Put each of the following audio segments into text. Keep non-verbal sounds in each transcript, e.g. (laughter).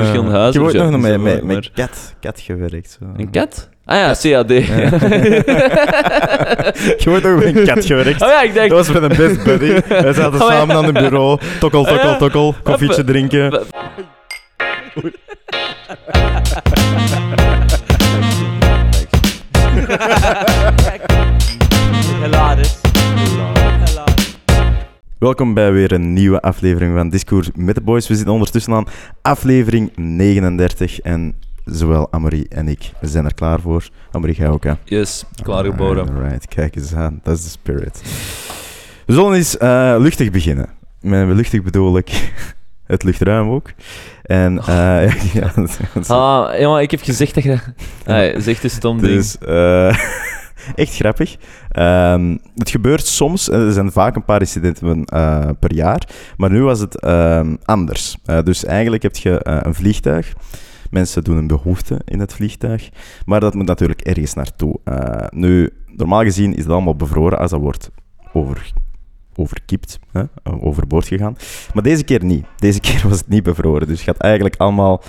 verschillende huizen. Ik heb ook ja, nog het met, met, maar- met cat, cat gewerkt. Zo. Een kat? Ah ja, CAD. (laughs) Je wordt ook met een cat gewerkt. Oh ja, ik dacht... Dat was met een best buddy. Wij zaten Oh ja. samen aan een bureau. Tokkel, ja. tokkel, tokkel. Koffietje drinken. Hilarisch. (laughs) Welkom bij weer een nieuwe aflevering van Discours met de Boys. We zitten ondertussen aan aflevering 39. En zowel Amory en ik zijn er klaar voor. Amory, jij ook, hè? Yes, klaargeboren. Alright, kijk eens aan. Dat is de spirit. We zullen eens eh, luchtig beginnen. Met luchtig bedoel ik (laughs) het luchtruim ook. En eh, (laughs) ja, ja, is- Ah, maar ik heb gezegd dat je... Hey, zeg de stom ding. Dus (laughs) echt grappig. Ehm, het gebeurt soms, eh, er zijn vaak een paar incidenten eh, per jaar, maar nu was het ehm, anders. Eh, dus eigenlijk heb je een vliegtuig. Mensen doen een behoefte in het vliegtuig, maar dat moet natuurlijk ergens naartoe. Nu, normaal gezien is het allemaal bevroren als dat wordt over, overkipt, overboord gegaan. Maar deze keer niet. Deze (laughs) keer was het niet bevroren. Dus je gaat eigenlijk allemaal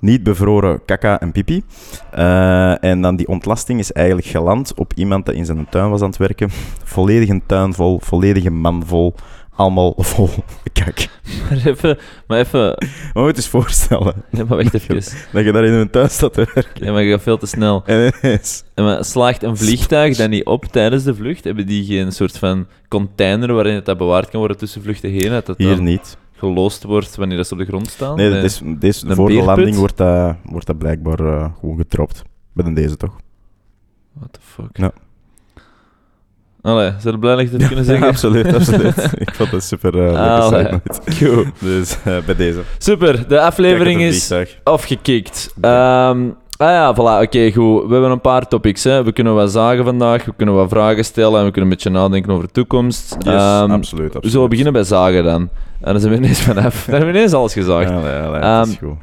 niet bevroren kaka en pipi. Eh, en dan die ontlasting is eigenlijk geland op iemand dat in zijn tuin was aan het werken. Volledig een tuin vol, volledig een man vol. Allemaal (laughs) vol kak. Maar even... Maar even... Maar (laughs) moet je eens voorstellen Nee, maar wacht (laughs) even. dat je daar in een tuin staat te werken. Ja, maar je gaat veel te snel. En. En maar slaagt een vliegtuig dan niet op tijdens de vlucht? Hebben die geen soort van container waarin het dat bewaard kan worden tussen vluchten heen? Dat het Hier dan niet. Geloosd wordt wanneer dat ze op de grond staan? Nee, dat deze, Een voor de landing wordt dat, wordt dat blijkbaar eh, gewoon getropt. Met een deze toch? What the fuck? Ja. Allee, zijn blij dat je dit (laughs) kunnen zeggen? Ja, absoluut, (laughs) absoluut. Ik vond het super eh leuke side note. Goed. Dus eh, bij deze. Super, de aflevering is afgekikt. Ehm, ah ja, voilà, oké, goed. We hebben een paar topics. Hè. We kunnen wat zagen vandaag, we kunnen wat vragen stellen en we kunnen een beetje nadenken over de toekomst. Yes, Ehm, absoluut, absoluut. we zullen beginnen bij zagen dan. En dan zijn we ineens vanaf. (laughs) Dan hebben we ineens alles gezaagd. Allee, allee, Ehm, dat is goed.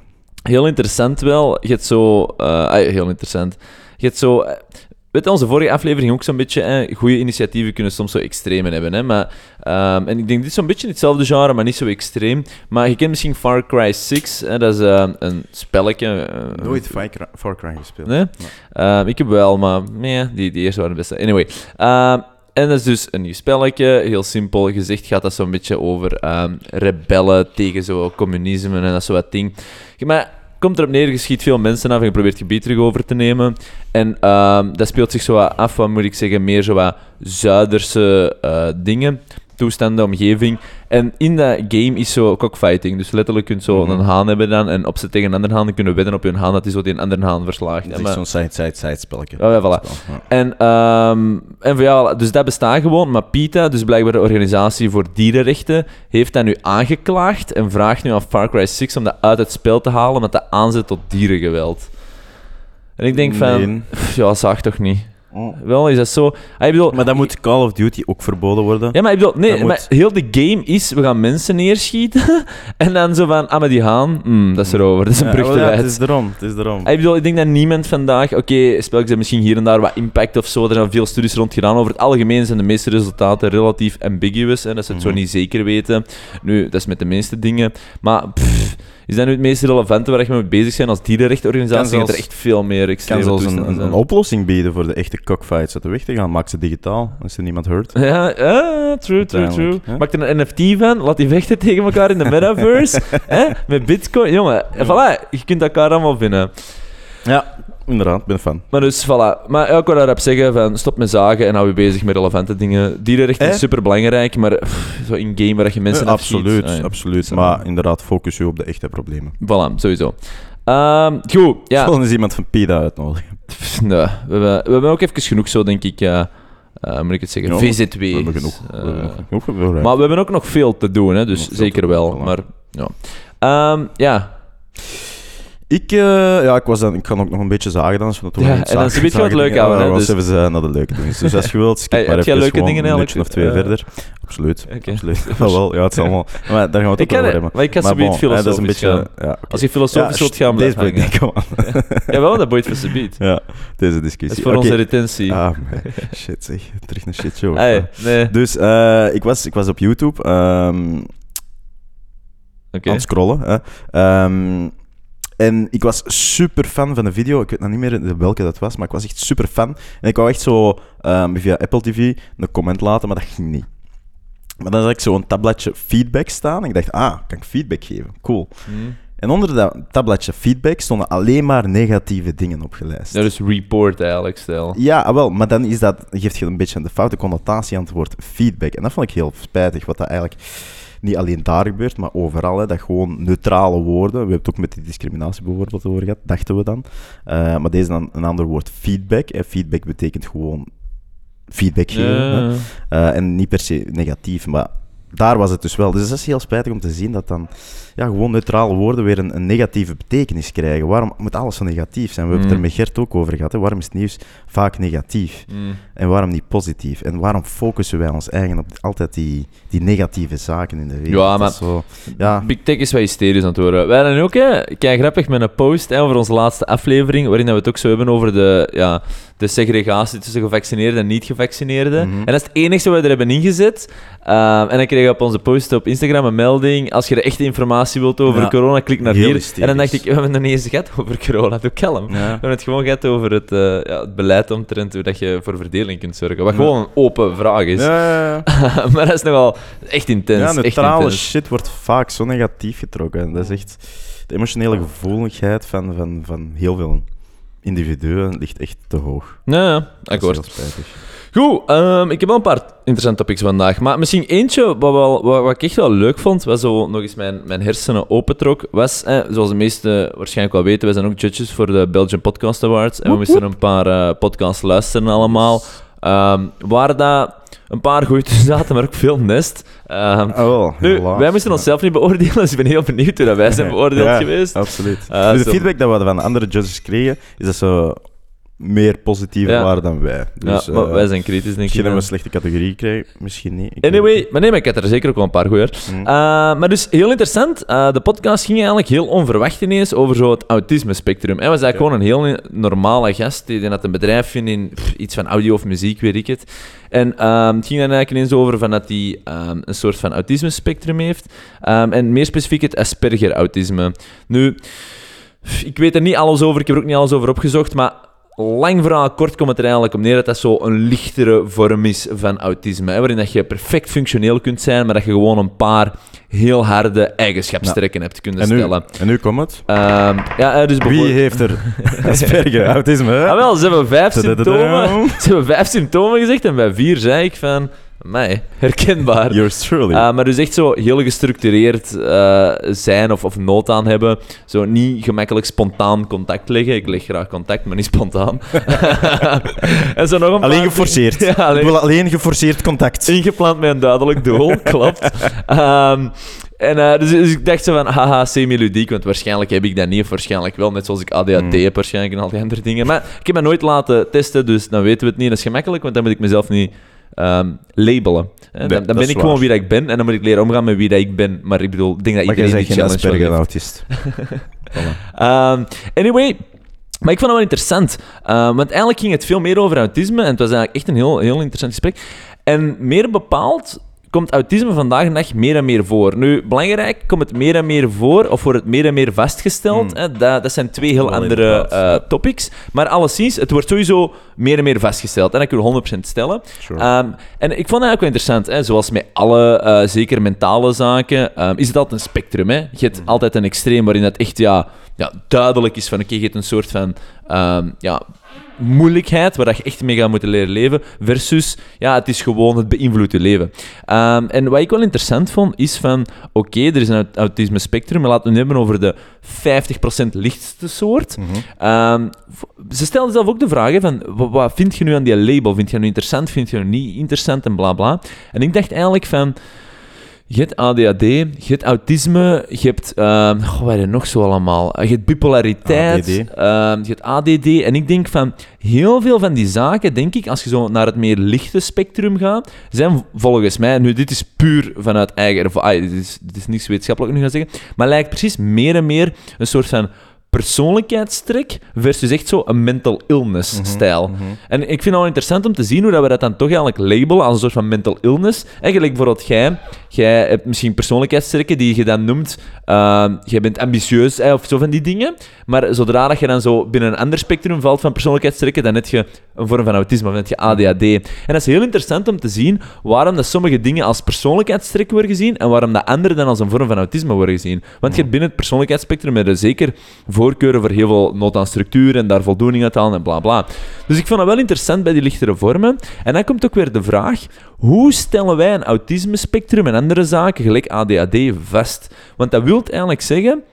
Heel interessant wel. Je hebt zo... eh, ah, heel interessant. Je hebt zo... Weet onze vorige aflevering ook zo'n beetje... Goede initiatieven kunnen soms zo extreme hebben. Hè, maar, ehm, en ik denk, dit is zo'n beetje hetzelfde genre, maar niet zo extreem. Maar je kent misschien Far Cry 6. Hè, dat is eh, een spelletje. eh, Nooit Far Cry- Far Cry gespeeld. Nee? Ehm, ik heb wel, maar nee, die, die eerste waren de beste. Anyway. ehm, en dat is dus een nieuw spelletje. Heel simpel gezegd gaat dat zo'n beetje over ehm, rebellen tegen zo communisme en dat soort wat ding. Maar komt erop neer, je schiet veel mensen af en je probeert gebied terug over te nemen. En ehm, dat speelt zich zo af, wat moet ik zeggen, meer zo Zuiderse eh, dingen. Toestanden, omgeving. En in dat game is zo cockfighting. Dus letterlijk kunt zo Mhm. een haan hebben dan. En op ze tegen een andere haan kunnen wedden op hun haan dat hij zo die een andere haan verslaagt. Dat is zo'n side-side-side spelletje. Oh, ja, voilà. Ja. en, ehm, en ja, dus dat bestaat gewoon. Maar PETA, dus blijkbaar de organisatie voor dierenrechten, heeft dat nu aangeklaagd en vraagt nu aan Far Cry 6 om dat uit het spel te halen, omdat dat aanzet tot dierengeweld. En ik denk van, Nee. ja, zag toch niet. Wel, is dat zo? Ah, ik bedoel, Maar dan moet Call of Duty ook verboden worden. ja, maar ik bedoel, nee, moet- maar heel de game is, we gaan mensen neerschieten (laughs) en dan zo van, ah, maar die haan, hmm, dat is erover, dat is een Ja, brug te ja, het is erom. Het is erom. Ah, Ik bedoel, ik denk dat niemand vandaag... Oké, spelletjes hebben misschien hier en daar wat impact of zo. Er zijn veel studies rond gedaan. Over het algemeen zijn de meeste resultaten relatief ambiguous. Hè, dat ze het zo Mhm. niet zeker weten. Nu, dat is met de meeste dingen. Maar pff, is dat nu het meest relevante waar je mee bezig zijn als dierenrechtenorganisatie? Dat er echt veel meer Ik kan zelfs een, een, oplossing bieden voor de echte cockfights uit de weg te gaan. Maak ze digitaal, als er niemand hoort. Ja, ja, true, true, true. Hè? Maak er een NFT van, laat die vechten (laughs) tegen elkaar in de metaverse. (laughs) hè? Met bitcoin. Jongen, voilà, je kunt elkaar allemaal vinden. Ja, inderdaad. Ik ben fan. Maar dus, voilà. Maar ja, ik wil daarop zeggen van stop met zagen en hou je bezig met relevante dingen. Dierenrechten Eh? is super belangrijk, maar pff, zo in game waar je mensen Eh, absoluut, ah, ja. absoluut. Maar inderdaad, focus je op de echte problemen. Voilà, sowieso. Ehm, goed, ja. Gewoon eens iemand van PETA uitnodigen. Nee, we, hebben, we hebben ook even genoeg zo, denk ik, eh, moet ik het zeggen, Ja, VZW. We hebben genoeg. We Eh, hebben genoeg maar we hebben ook nog veel te doen, hè, dus zeker wel. doen. Maar ja. Ehm, ja, Ik, eh, ja, ik, was dan, ik kan ook nog een beetje zagen dan. Dat Ja, en dan Zagen- ze weet je wat leuk houden, Ja, was dus- even eh, naar de leuke dingen. Dus als je wilt, skip (laughs) Hey, maar even leuke dingen een eigenlijk? minuutje of twee Eh, verder. Absoluut. (laughs) Oké. absoluut. (laughs) Ja, wel, ja, het is allemaal... Maar daar gaan we het ook over hebben. maar ik kan dat is een filosofisch beetje... gaan. Ja, oké. Als je filosofisch wilt gaan Deze ben ik niet, kom aan. Jawel, dat boeit voor ze biedt. Ja, deze Dat discussie. is voor onze retentie. Ah, man. shit zeg. Terug een shit show. Nee. Dus eh, ik, was, ik was op YouTube ehm, aan het scrollen. En ik was super fan van de video. Ik weet nog niet meer welke dat was, maar ik was echt super fan. En ik wou echt zo ehm, via Apple TV een comment laten, maar dat ging niet. Maar dan zag ik zo'n tabletje feedback staan. En ik dacht, ah, kan ik feedback geven? Cool. En onder dat tabletje feedback stonden alleen maar negatieve dingen opgelijst. Dat is report eigenlijk, stel. Ja, ah, wel, maar dan is dat, geeft je een beetje de foute connotatie aan het woord feedback. En dat vond ik heel spijtig, wat dat eigenlijk niet alleen daar gebeurt, maar overal. Hè, dat gewoon neutrale woorden, we hebben het ook met die discriminatie bijvoorbeeld over gehad, dachten we dan. Eh, maar deze dan een ander woord, feedback. Hè. Feedback betekent gewoon feedback geven. hè. Eh, en niet per se negatief, maar daar was het dus wel. Dus dat is heel spijtig om te zien dat dan ja, gewoon neutrale woorden weer een, een negatieve betekenis krijgen. Waarom moet alles zo negatief zijn? We hebben het er Mm. met Gert ook over gehad. Hè. Waarom is het nieuws vaak negatief? Mm. En waarom niet positief? En waarom focussen wij ons eigen op altijd die, die negatieve zaken in de wereld? Ja, maar- Zo, ja, Big Tech is wel hysterisch aan het worden. Wij hadden ook, hè, kijk grappig, met een post hè, over onze laatste aflevering, waarin dat we het ook zo hebben over de, ja, de segregatie tussen gevaccineerden en niet-gevaccineerden. Mhm. En dat is het enige wat we er hebben ingezet. Ehm, en dan kreeg ik op onze post op Instagram een melding, als je de echte informatie wilt over Ja, corona, klik naar heel hier. hysterisch. En dan dacht ik, we hebben het niet eens gehad over corona, doe kalm. We hebben het gewoon gehad over het, eh, ja, het beleid omtrent hoe dat je voor verdeling kunt zorgen. Wat gewoon een open vraag is. (laughs) Maar dat is nogal echt intens. ja, echt neutrale intens. shit wordt vaak zo negatief getrokken. En dat is echt... De emotionele gevoeligheid van, van, van heel veel individuen ligt echt te hoog. Ja, ja, Dat is akkoord. spijtig. Goed, ehm, ik heb wel een paar interessante topics vandaag. Maar misschien eentje wat, wel, wat, wat ik echt wel leuk vond, wat zo nog eens mijn, mijn hersenen opentrok, was, eh, zoals de meesten waarschijnlijk wel weten, wij zijn ook judges voor de Belgian Podcast Awards. En we moesten een paar eh, podcasts luisteren allemaal. Ehm waar dat een paar goeie (laughs) zaten, maar ook veel nest. Ah, wel, nu, wij moesten onszelf niet beoordelen, dus ik ben heel benieuwd hoe dat wij zijn (laughs) beoordeeld Ja, geweest. Absoluut. Eh, dus de zo- feedback dat we van andere judges kregen, is dat ze meer positief Ja. waren dan wij. Dus, ja, maar eh, wij zijn kritisch, denk ik. Misschien we dan. een slechte categorie gekregen, misschien niet. Ik weet Anyway, maar nee, maar ik had er zeker ook wel een paar goeie. Hm. Uh, maar dus heel interessant. Uh, de podcast ging eigenlijk heel onverwacht ineens over zo het autisme-spectrum. Hij was eigenlijk gewoon een heel normale gast. Die, die had een bedrijf in, in pff, iets van audio of muziek, weet ik het. En ehm, het ging dan eigenlijk ineens over van dat hij ehm, een soort van autisme-spectrum heeft. Ehm, en meer specifiek het Asperger-autisme. Nu, pff, ik weet er niet alles over, ik heb er ook niet alles over opgezocht, maar lang verhaal kort komt het er eigenlijk om neer dat dat zo een lichtere vorm is van autisme. Hè, waarin dat je perfect functioneel kunt zijn, maar dat je gewoon een paar heel harde eigenschapstrekken hebt kunnen En nu, stellen. en nu komt het. Ehm, ja, dus Wie heeft er (laughs) Asperger, autisme? Ah, wel, ze hebben vijf symptomen. Ze hebben vijf symptomen gezegd en bij vier zei ik van... Mij, herkenbaar. Yours truly. Uh, maar dus echt zo heel gestructureerd uh, zijn of, of nood aan hebben. Zo niet gemakkelijk spontaan contact leggen. Ik leg graag contact, maar niet spontaan. (laughs) en zo nog een alleen geforceerd. (laughs) Ja, alleen- Ik wil alleen geforceerd contact. Ingepland met een duidelijk doel, (laughs) klopt. Ehm, en eh, dus, dus ik dacht zo van, haha, semi-ludiek, want waarschijnlijk heb ik dat niet, of waarschijnlijk wel, net zoals ik ADHD Hmm. heb waarschijnlijk en al die andere dingen. Maar ik heb me nooit laten testen, dus dan weten we het niet. Dat is gemakkelijk, want dan moet ik mezelf niet ehm, labelen. Nee, dan ben ik gewoon wie dat ik ben, en dan moet ik leren omgaan met wie dat ik ben. Maar ik bedoel, ik denk dat Maar jij iedereen die challenge heeft. Asperger-autist. (laughs) Voilà. Ehm, anyway, maar ik vond het wel interessant. Ehm, want eigenlijk ging het veel meer over autisme. En het was eigenlijk echt een heel, heel interessant gesprek. En meer bepaald komt autisme vandaag de dag meer en meer voor. Nu, belangrijk, komt het meer en meer voor, of wordt het meer en meer vastgesteld. Hmm. Hè? Dat, dat zijn twee heel andere eh, topics. Maar alleszins, het wordt sowieso meer en meer vastgesteld. En dat kun je 100% stellen. Sure. Ehm, en ik vond het eigenlijk wel interessant, hè? zoals met alle, eh, zeker mentale zaken, ehm, is het altijd een spectrum. Hè? Je hebt Mhm. altijd een extreem waarin het echt ja, ja, duidelijk is van oké, je hebt een soort van ehm, ja, moeilijkheid waar je echt mee gaat moeten leren leven, versus ja, het is gewoon, het beïnvloedt je leven. Ehm, en wat ik wel interessant vond, is van oké, er is een aut- autisme spectrum, maar laten we het hebben over de 50% lichtste soort. Mhm. Ehm, ze stelde zelf ook de vraag hè, van, wa- wat vind je nu aan die label? Vind je nu interessant, vind je het niet interessant en bla bla. En ik dacht eigenlijk van, je hebt ADHD, je hebt autisme, je hebt, goh, wat je nog zo allemaal? Eh, Je hebt bipolariteit, ehm, je hebt ADD. En ik denk van, heel veel van die zaken, denk ik, als je zo naar het meer lichte spectrum gaat, zijn volgens mij, nu dit is puur vanuit eigen, of, ah, dit, is, dit is niets wetenschappelijk nu gaan zeggen, maar lijkt precies meer en meer een soort van persoonlijkheidstrek versus echt zo een mental illness stijl. En ik vind het wel interessant om te zien hoe dat we dat dan toch eigenlijk labelen als een soort van mental illness. Eigenlijk bijvoorbeeld jij, jij hebt misschien persoonlijkheidstrekken die je dan noemt, uh, jij bent ambitieus of zo van die dingen, maar zodra dat je dan zo binnen een ander spectrum valt van persoonlijkheidstrekken, dan heb je een vorm van autisme of dan heb je ADHD. En dat is heel interessant om te zien waarom dat sommige dingen als persoonlijkheidstrek worden gezien en waarom dat andere dan als een vorm van autisme worden gezien. Want je hebt binnen het persoonlijkheidsspectrum je zeker voorkeuren voor heel veel nood aan structuur en daar voldoening uit halen en bla bla. Dus ik vond dat wel interessant bij die lichtere vormen. En dan komt ook weer de vraag: hoe stellen wij een autisme-spectrum en andere zaken, gelijk ADHD, vast? Want dat wil eigenlijk zeggen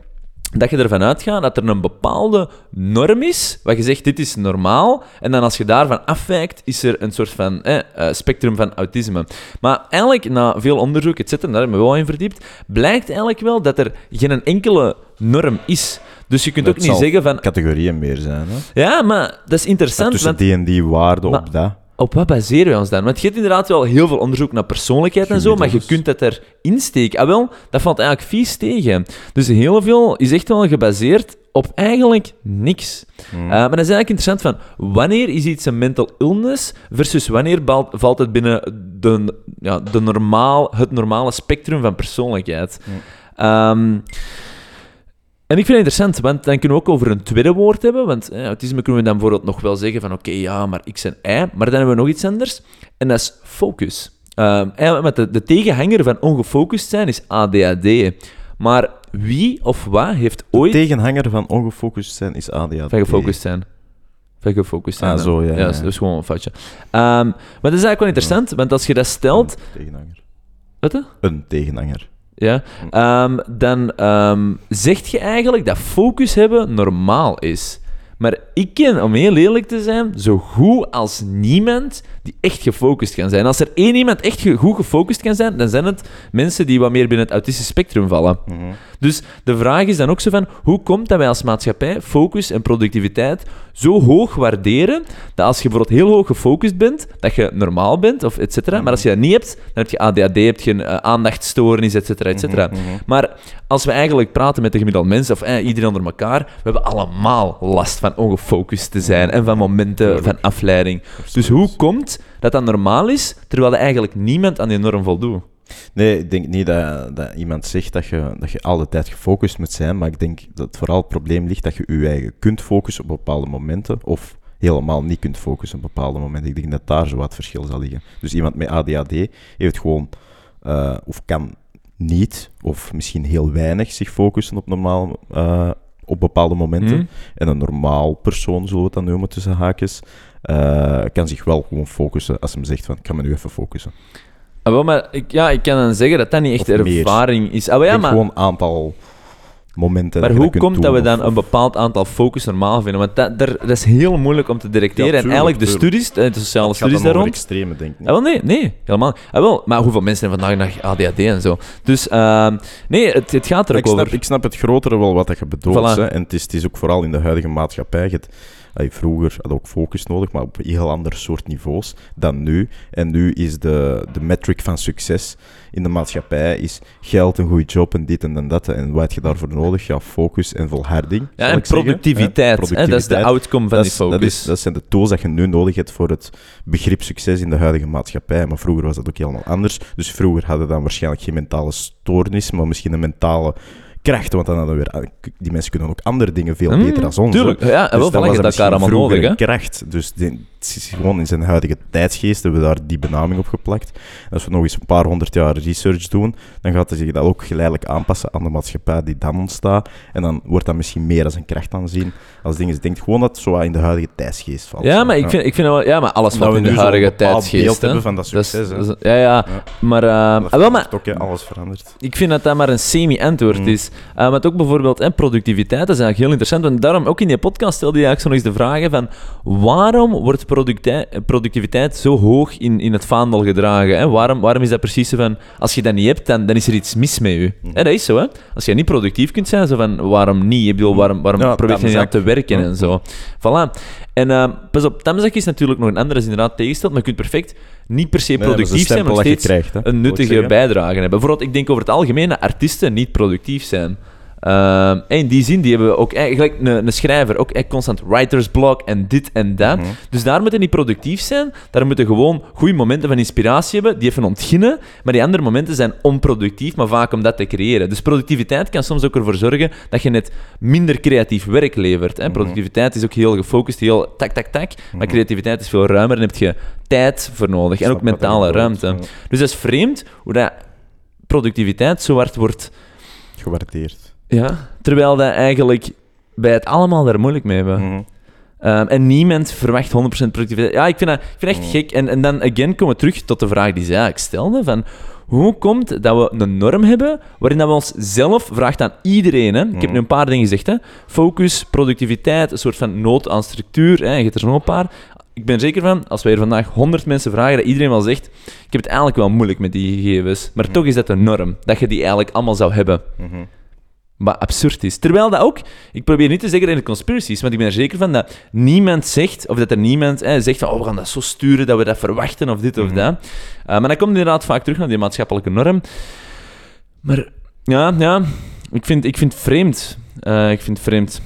dat je ervan uitgaat dat er een bepaalde norm is, wat je zegt, dit is normaal, en dan als je daarvan afwijkt, is er een soort van eh, spectrum van autisme. Maar eigenlijk, na veel onderzoek, et daar we wel in verdiept, blijkt eigenlijk wel dat er geen enkele norm is. Dus je kunt ook niet zeggen van... Categorieën meer zijn, hè? Ja, maar dat is Dat interessant, tussen want die en die waarde Maar- op dat. op wat baseren we ons dan? Want je hebt inderdaad wel heel veel onderzoek naar persoonlijkheid en zo, maar je Gemiddeldes. kunt dat erin steken. Ah wel, dat valt eigenlijk vies tegen. Dus heel veel is echt wel gebaseerd op eigenlijk niks. Hmm. Uh, maar dat is eigenlijk interessant van, wanneer is iets een mental illness versus wanneer valt het binnen de, ja, de normaal, het normale spectrum van persoonlijkheid? Ehm, en ik vind het interessant, want dan kunnen we ook over een tweede woord hebben. Want eh, autisme kunnen we dan bijvoorbeeld nog wel zeggen van oké, ja, maar X en Y. Maar dan hebben we nog iets anders. En dat is focus. Ehm, eigenlijk met de, de tegenhanger van ongefocust zijn is ADHD. Maar wie of wat heeft ooit Tegenhanger van ongefocust zijn is ADHD. van gefocust zijn? Van gefocust zijn. Ah, zo, ja, ja, dat is, ja. dat is gewoon een foutje. Ehm, maar dat is eigenlijk wel interessant, want als je dat stelt... Een tegenhanger. Wat? Een tegenhanger. Ja, ehm, dan ehm zeg je eigenlijk dat focus hebben normaal is. Maar ik ken, om heel eerlijk te zijn, zo goed als niemand die echt gefocust kan zijn. Als er één iemand echt goed gefocust kan zijn, dan zijn het mensen die wat meer binnen het autistische spectrum vallen. Dus de vraag is dan ook zo van, hoe komt dat wij als maatschappij focus en productiviteit zo hoog waarderen, dat als je bijvoorbeeld heel hoog gefocust bent, dat je normaal bent, of et cetera. Maar als je dat niet hebt, dan heb je ADHD, heb je een eh, aandachtstoornis, et cetera, et cetera. Maar als we eigenlijk praten met de gemiddelde mens, of eh, iedereen onder elkaar, we hebben allemaal last van ongefocust te zijn en van momenten van afleiding. Dus hoe komt dat dat normaal is, terwijl er eigenlijk niemand aan die norm voldoet? Nee, ik denk niet dat, dat iemand zegt dat je, dat je al de tijd gefocust moet zijn, maar ik denk dat vooral het probleem ligt dat je je eigen kunt focussen op bepaalde momenten, of helemaal niet kunt focussen op bepaalde momenten. Ik denk dat daar zo wat verschil zal liggen. Dus iemand met ADHD heeft gewoon, eh, of kan niet, of misschien heel weinig zich focussen op, normaal, eh, op bepaalde momenten. Hmm? En een normaal persoon, zullen we het dan noemen tussen haakjes, kan zich wel gewoon focussen als hem zegt van, ik ga me nu even focussen. Ah, wel, maar ik, ja, ik kan dan zeggen dat dat niet echt Of meer. ervaring is. Ah, ja, maar, gewoon een aantal momenten. maar hoe dat komt dat we dan of- een bepaald aantal focus normaal vinden? Want dat, daar- dat is heel moeilijk om te directeren. Ja, en eigenlijk de studies, eh, de sociale Het studies dan daar over rond... extreme, denk ik. Ah, wel, nee, nee, helemaal. Ah, wel, maar hoeveel mensen hebben vandaag nog ADHD en zo? Dus nee, nee, het, het gaat er ook ik, snap, over. ik snap het grotere wel wat dat je bedoelt. Voilà. Hè. En het is, het is ook vooral in de huidige maatschappij. Je hebt- allee, vroeger had ook focus nodig, maar op heel ander soort niveaus dan nu. En nu is de, de metric van succes in de maatschappij is geld, een goede job en dit en dan dat. En wat heb je daarvoor nodig? Ja, focus en volharding. ja, en productiviteit, hè, dat is de Productiviteit. outcome van dat, die is- dat, focus. is, dat zijn de tools dat je nu nodig hebt voor het begrip succes in de huidige maatschappij. Maar vroeger was dat ook helemaal anders. Dus vroeger hadden dan waarschijnlijk geen mentale stoornis, maar misschien een mentale kracht. Want dan hadden we weer, die mensen kunnen ook andere dingen veel Hmm, beter dan ons. hè. Tuurlijk, ja, en wel Dus van was het er elkaar allemaal nodig. Hè? kracht. Dus die- het is gewoon in zijn huidige tijdsgeest hebben we daar die benaming op geplakt. En als we nog eens een paar honderd jaar research doen, dan gaat hij zich dat ook geleidelijk aanpassen aan de maatschappij die dan ontstaat. En dan wordt dat misschien meer als een kracht aanzien. Als dingen, ik denk gewoon dat het zo wat in de huidige tijdsgeest valt. Ja, maar ik vind, ik vind wel, ja, maar alles Dat valt we in de huidige tijdsgeest. beeld hè. hebben van dat Dat is- dat is- ja, ja, Ja. maar, Dat ah, wel, maar ook, alles verandert. Ik vind dat dat maar een semi-antwoord Mm. is. Uh, maar ook bijvoorbeeld hè, productiviteit, dat is eigenlijk heel interessant. En daarom, ook in die podcast stelde je eigenlijk zo nog eens de vragen van waarom wordt producti- productiviteit zo hoog in, in het vaandel gedragen? Hè? Waarom, waarom is dat precies zo van, als je dat niet hebt, dan, dan is er iets mis met je. Mhm. Hè, dat is zo, hè. Als je niet productief kunt zijn, zo van, waarom niet? Ik bedoel, waarom, waarom Ja, probeer je niet aan te werken en zo? Voilà. En uh, pas op, Tamzak is natuurlijk nog een andere, is inderdaad tegengesteld, maar je kunt perfect niet per se productief zijn, maar steeds krijgt, een nuttige bijdrage hebben. Bijvoorbeeld, ik denk over het algemeen dat artiesten niet productief zijn. Ehm, en in die zin, die hebben we ook eigenlijk een, een schrijver, ook echt constant writer's block en dit en dat. Mhm. Dus daar moeten niet productief zijn, daar moeten gewoon goede momenten van inspiratie hebben, die even ontginnen, maar die andere momenten zijn onproductief, maar vaak om dat te creëren. Dus productiviteit kan soms ook ervoor zorgen dat je net minder creatief werk levert. Hè. Productiviteit is ook heel gefocust, heel tak, tak, tak, maar creativiteit is veel ruimer en heb je tijd voor nodig en ook mentale ruimte. Dus dat is vreemd hoe dat productiviteit zo hard wordt Gewaardeerd. Ja, terwijl dat eigenlijk bij het allemaal daar moeilijk mee hebben. Mhm. Ehm, en niemand verwacht 100% productiviteit. Ja, ik vind dat, ik vind echt gek. En, en dan, again, komen we terug tot de vraag die zij eigenlijk stelde, van hoe komt dat we een norm hebben waarin dat we ons zelf vraagt aan iedereen, hè? ik heb nu een paar dingen gezegd, hè? focus, productiviteit, een soort van nood aan structuur, hè? je hebt er zo nog een paar. Ik ben er zeker van, als wij hier vandaag 100 mensen vragen, dat iedereen wel zegt, ik heb het eigenlijk wel moeilijk met die gegevens, maar toch is dat de norm, dat je die eigenlijk allemaal zou hebben. Mhm. Maar absurd is. Terwijl dat ook, ik probeer niet te zeggen in de conspiracies, want ik ben er zeker van dat niemand zegt, of dat er niemand hè, zegt van, oh, we gaan dat zo sturen dat we dat verwachten, of dit of dat. Uh, maar dat komt inderdaad vaak terug naar die maatschappelijke norm. Maar ja, ja ik, vind, ik vind het vreemd. Uh, ik vind het vreemd.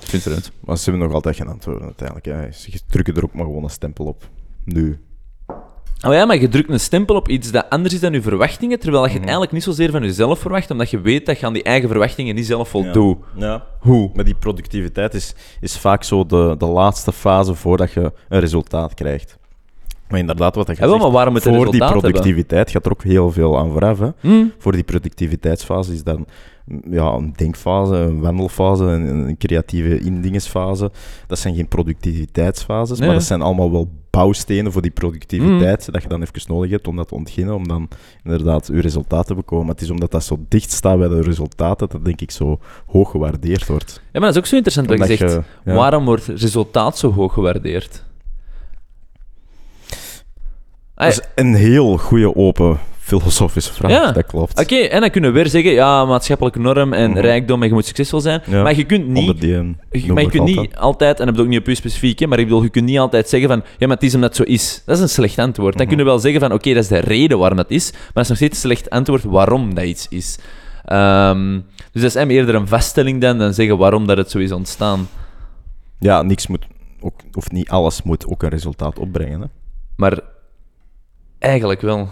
Ik vind het vreemd. Maar ze hebben nog altijd geen antwoorden uiteindelijk. Hè. Ze drukken er ook maar gewoon een stempel op. Nu. Oh ja, maar je drukt een stempel op iets dat anders is dan je verwachtingen, terwijl je het eigenlijk niet zozeer van jezelf verwacht, omdat je weet dat je aan die eigen verwachtingen niet zelf voldoet. Ja. Hoe? Maar die productiviteit is, is vaak zo de, de laatste fase voordat je een resultaat krijgt. Maar inderdaad, wat dat je Ja, wel, zegt, maar waarom voor die hebben? productiviteit gaat er ook heel veel aan vooraf. Hè. Hm? Voor die productiviteitsfase is dan mm, ja, een denkfase, een wandelfase, een, een creatieve indingesfase. Dat zijn geen productiviteitsfases, Nee, maar dat zijn allemaal wel bouwstenen voor die productiviteit, dat je dan even nodig hebt om dat te ontginnen, om dan inderdaad je resultaat te bekomen. Maar het is omdat dat zo dicht staat bij de resultaten, dat denk ik zo hoog gewaardeerd wordt. Ja, maar dat is ook zo interessant wat je zegt. je- ja. Waarom wordt resultaat zo hoog gewaardeerd? Ah, Dat is een heel goede open filosofische vraag, Ja. dat klopt. Oké, en dan kunnen we weer zeggen, ja, maatschappelijke norm en Mhm. rijkdom en je moet succesvol zijn. Ja. Maar je kunt niet... Die, eh, je- maar kunt niet altijd. altijd, en dat bedoel ik niet op u specifiek, hè, maar ik bedoel, je kunt niet altijd zeggen van, ja, maar het is omdat het zo is. Dat is een slecht antwoord. Dan Mhm. kunnen we wel zeggen van, oké, dat is de reden waarom dat is, maar dat is nog steeds een slecht antwoord waarom dat iets is. Ehm, dus dat is hem eerder een vaststelling dan, dan zeggen waarom dat het zo is ontstaan. Ja, niks moet, ook, of niet alles moet ook een resultaat opbrengen. Hè. Maar eigenlijk wel.